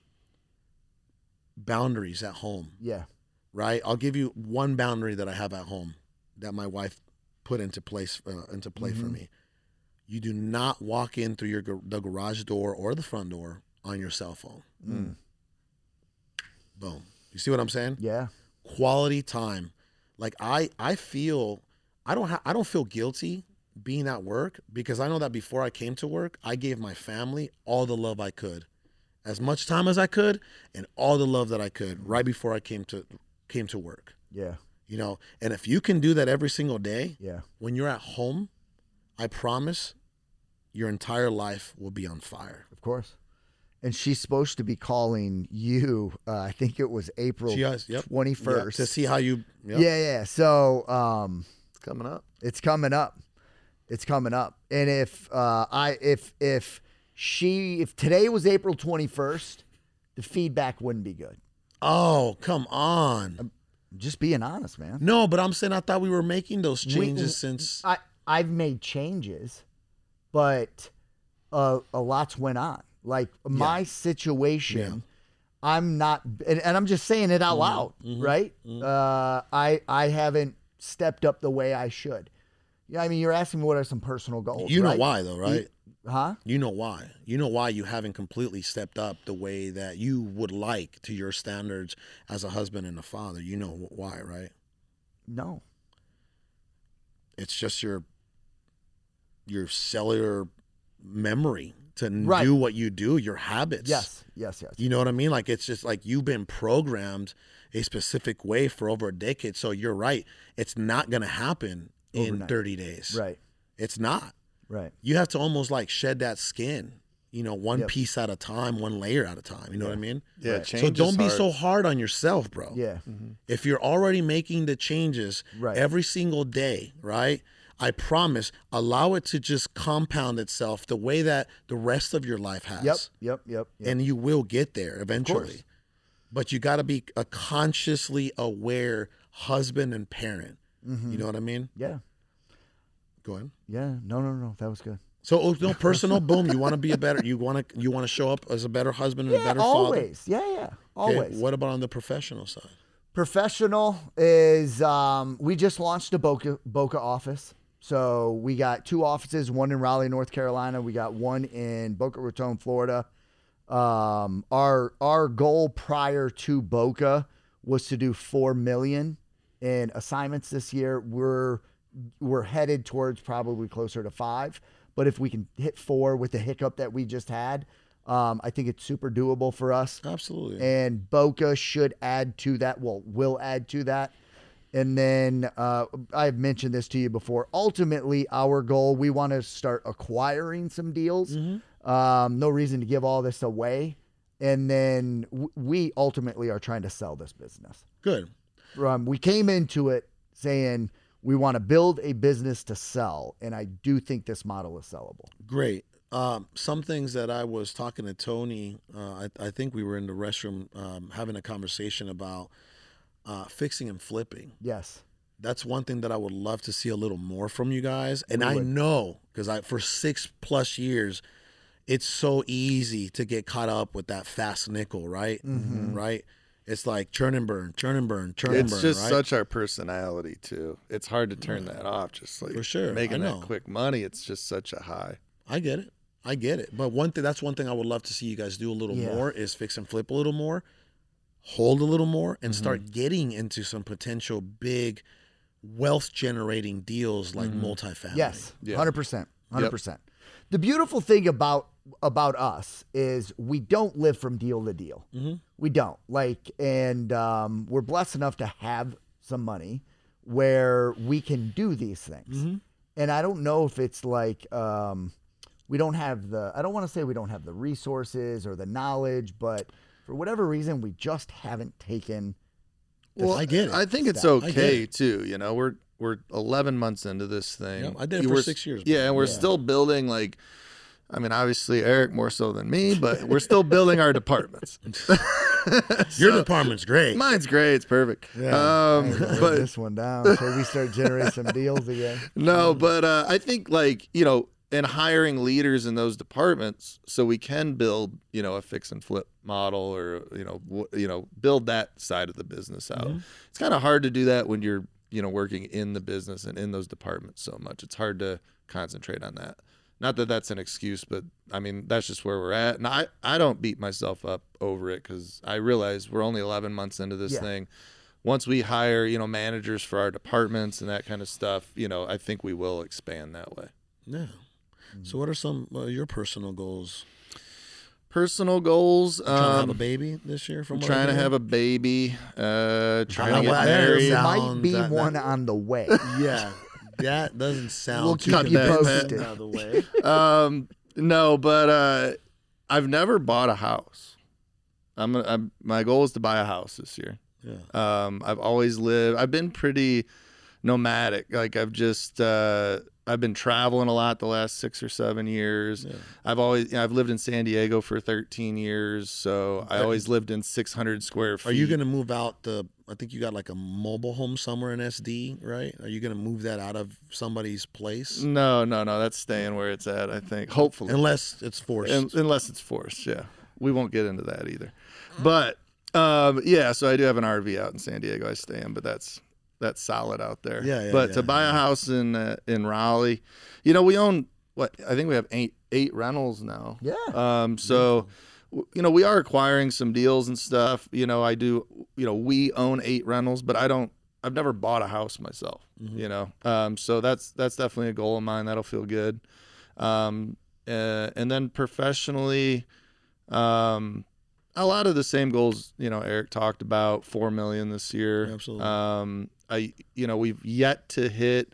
boundaries at home,
Yeah,
right? I'll give you one boundary that I have at home that my wife put into place uh, into play for me. You do not walk in through your the garage door or the front door on your cell phone. Boom. You see what I'm saying?
yeah,
Quality time. Like I I feel I don't ha- I don't feel guilty being at work because I know that before I came to work, I gave my family all the love I could. As much time as I could and all the love that I could right before I came to came to work.
yeah,
You know, and if you can do that every single day,
yeah.
when you're at home, I promise your entire life will be on fire.
Of course. And she's supposed to be calling you. Uh, I think it was April
She has- yep.
twenty
Yeah,
first.
to see how you yep.
Yeah, yeah. So um,
It's coming up.
it's coming up. It's coming up. And if uh, I if if she if today was April twenty first, the feedback wouldn't be good.
Oh, come on.
I'm just being honest, man.
No, but I'm saying I thought we were making those
We-
changes since
I I've made changes, but uh, a lot's went on. Like my situation, I'm not, and, and I'm just saying it
Mm-hmm.
out loud, right? Uh, I I haven't stepped up the way I should. Yeah, I mean, you're asking me what are some personal goals.
you know
right?
why though, right?
Huh?
You know why. You know why you haven't completely stepped up the way that you would like to your standards as a husband and a father. You know why, right?
No.
it's just your your cellular memory to
Right.
do what you do, your habits.
Yes, yes, yes.
You know what I mean? Like it's just like you've been programmed a specific way for over a decade. So you're right. It's not gonna happen in 30 days.
Right,
It's not.
right.
You have to almost like shed that skin, you know, one
Yep.
piece at a time, one layer at a time. You know what I mean?
Yeah,
Right.
so don't be
hard.
so hard on yourself, bro.
Yeah, mm-hmm.
If you're already making the changes
Right.
every single day, right? I promise, allow it to just compound itself the way that the rest of your life has.
yep, yep, yep. yep.
And you will get there eventually. But you got to be a consciously aware husband and parent.
Mm-hmm.
You know what I mean?
yeah,
Go ahead.
yeah. No, no, no. That was good.
So, oh, no personal. boom. You want to be a better. You want to. You want to show up as a better husband and a
Yeah,
better father.
always. Yeah, yeah.
Okay,
Always.
What about on the professional side?
Professional is um, we just launched a Boca Boca office. So we got two offices, one in Raleigh, North Carolina. We got one in Boca Raton, Florida. Um, our our goal prior to Boca was to do four million in assignments this year. We're we're headed towards probably closer to five. But if we can hit four with the hiccup that we just had, um, I think it's super doable for us
Absolutely.
and Boca should add to that. Well, will add to that. And then uh, I've mentioned this to you before. Ultimately, our goal we want to start acquiring some deals. Um, no reason to give all this away. And then w- we ultimately are trying to sell this business.
Good.
Um, we came into it saying we want to build a business to sell, and I do think this model is sellable.
Great. Um, some things that I was talking to Tony, uh, I, I think we were in the restroom um, having a conversation about uh, fixing and flipping.
Yes.
That's one thing that I would love to see a little more from you guys. And
We
I
would.
know because I for six plus years, it's so easy to get caught up with that fast nickel, right?
Mm-hmm.
Right. It's like churn and burn, churn and burn, churn and burn.
It's just
right?
such our personality too. It's hard to turn that off. Just like
For sure, I
making
know.
that quick money. It's just such a high.
I get it. I get it. But one thing that's one thing I would love to see you guys do a little
Yeah.
more is fix and flip a little more, hold a little more, and
Mm-hmm.
start getting into some potential big wealth generating deals like multifamily.
Yes,
Yeah.
hundred percent, hundred percent. The beautiful thing about about us is we don't live from deal to deal. We don't like, and um, we're blessed enough to have some money where we can do these things. And I don't know if it's like um, we don't have the. I don't want to say we don't have the resources or the knowledge, but for whatever reason, we just haven't taken.
Well, I get it.
I think it's
I
okay
it.
too. You know, we're we're 11 months into this thing.
Yeah, I did it
You
for
were-
six years,
Yeah, and we're
Yeah.
still building. Like, I mean, obviously Eric more so than me, but we're still building our departments.
Your department's great.
Mine's great. It's perfect.
Yeah.
Um, but
this one down so we start generating some deals again.
No, but uh, I think like you know, in hiring leaders in those departments, so we can build you know a fix and flip model, or you know, w- you know, build that side of the business out. Mm-hmm. It's kind of hard to do that when you're you know working in the business and in those departments so much. It's hard to concentrate on that. Not that that's an excuse, but I mean that's just where we're at. And I I don't beat myself up over it because I realize we're only 11 months into this
Yeah.
thing once we hire, you know, managers for our departments and that kind of stuff, you know, I think we will expand that way.
Yeah. So, what are some uh, your personal goals?
Personal goals,
Trying to have
um,
a baby this year? From
trying to have a baby, uh, trying to get
what?
married.
That
Might be
that-
one
that-
on the way.
Yeah, that doesn't sound.
We'll
too
keep you posted.
Out of the way.
um, no, but uh, I've never bought a house. I'm, gonna- I'm my goal is to buy a house this year.
Yeah.
Um, I've always lived. I've been pretty nomadic. Like I've just uh, I've been traveling a lot the last six or seven years.
Yeah.
I've always you know, I've lived in San Diego for 13 years, so I always lived in 600 square feet.
Are you going to move out the? I think you got like a mobile home somewhere in SD, right? Are you going to move that out of somebody's place?
No, no, no. That's staying where it's at. I think. Hopefully,
Unless it's forced.
Un- unless it's forced. Yeah, we won't get into that either. But um, yeah, so I do have an RV out in San Diego. I stay in, but that's that's solid out there.
Yeah, yeah,
But
yeah,
to buy a house in uh, in Raleigh, you know, we own what I think we have eight eight rentals now.
Yeah.
Um. So. w- You know, we are acquiring some deals and stuff. You know, I do. You know, we own eight rentals, but I don't. I've never bought a house myself, you know. Um, so that's that's definitely a goal of mine. That'll feel good. Um, uh, and then professionally, um, a lot of the same goals, you know, Eric talked about, four million this year.
Absolutely.
I, you know, we've yet to hit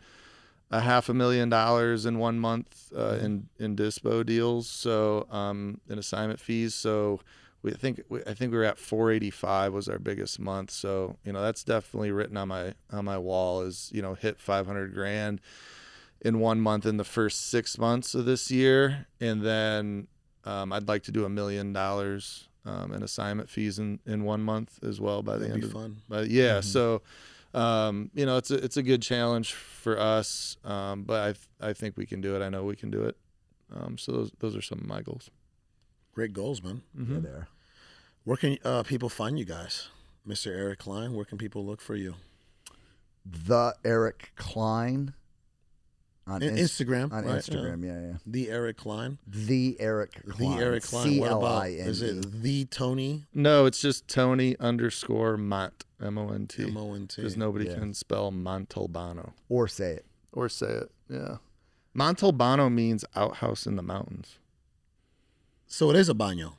a half a million dollars in one month uh, in in dispo deals. So um, in assignment fees. So we I think we, I think we were at 485 was our biggest month. So you know that's definitely written on my on my wall is you know hit 500 grand in one month in the first six months of this year, and then um, I'd like to do a million dollars um, in assignment fees in, in one month as well by the
That'd
end
be
of
fun.
but yeah, so um, you know, it's a it's a good challenge for us, um, but I th- I think we can do it. I know we can do it. Um, so those those are some of my goals.
Great goals, man.
Mm-hmm.
Yeah, there.
Where can uh, people find you guys, Mr. Eric Klein? Where can people look for you?
The Eric Klein on
In-
Inst-
Instagram,
On
right?
Instagram, yeah, yeah.
The Eric Klein.
The Eric Klein.
The Eric Klein.
C
What about? Is it the Tony
No, it's just Tony underscore Mont M O N T
M O N T?
because nobody
Yeah.
can spell Montalbano
Or say it.
or say it. Yeah, Montalbano means outhouse in the mountains.
So it is a baño.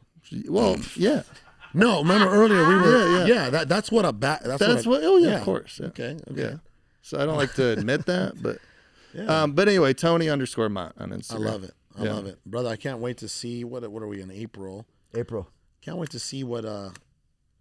Well, yeah,
No, remember earlier we were.
Yeah,
Yeah,
yeah.
that, that's what a bat. That's,
that's
what.
what. Oh yeah,
yeah.
of course. Yeah.
Okay. Okay.
Yeah. So I don't like to admit that, but
Yeah.
um, but anyway, Tony underscore Mont on Instagram.
I love it. I
Yeah.
love it, brother. I can't wait to see what. What are we in April?
April.
Can't wait to see what uh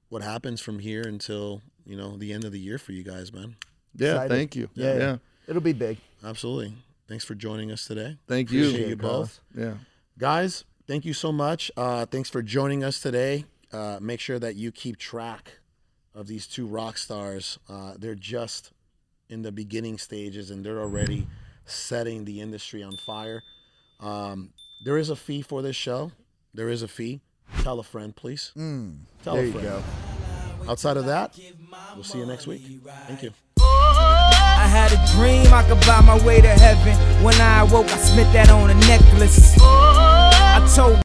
what happens from here until you know the end of the year for you guys, man.
Yeah,
Excited.
thank you.
Yeah,
yeah.
yeah. It'll be big.
Absolutely. Thanks for joining us today.
Thank you.
Appreciate you
it, brother.
both.
Yeah.
Guys, thank you so much. Uh, thanks for joining us today. Uh, make sure that you keep track of these two rock stars. Uh, they're just in the beginning stages and they're already setting the industry on fire. Um, there is a fee for this show. There is a fee. Tell a friend, please. Tell
There
a
you
friend.
go.
Outside of that, we'll see you next week. Thank you.
I had a dream I could buy my way to heaven. When I awoke, I smit that on a necklace. I told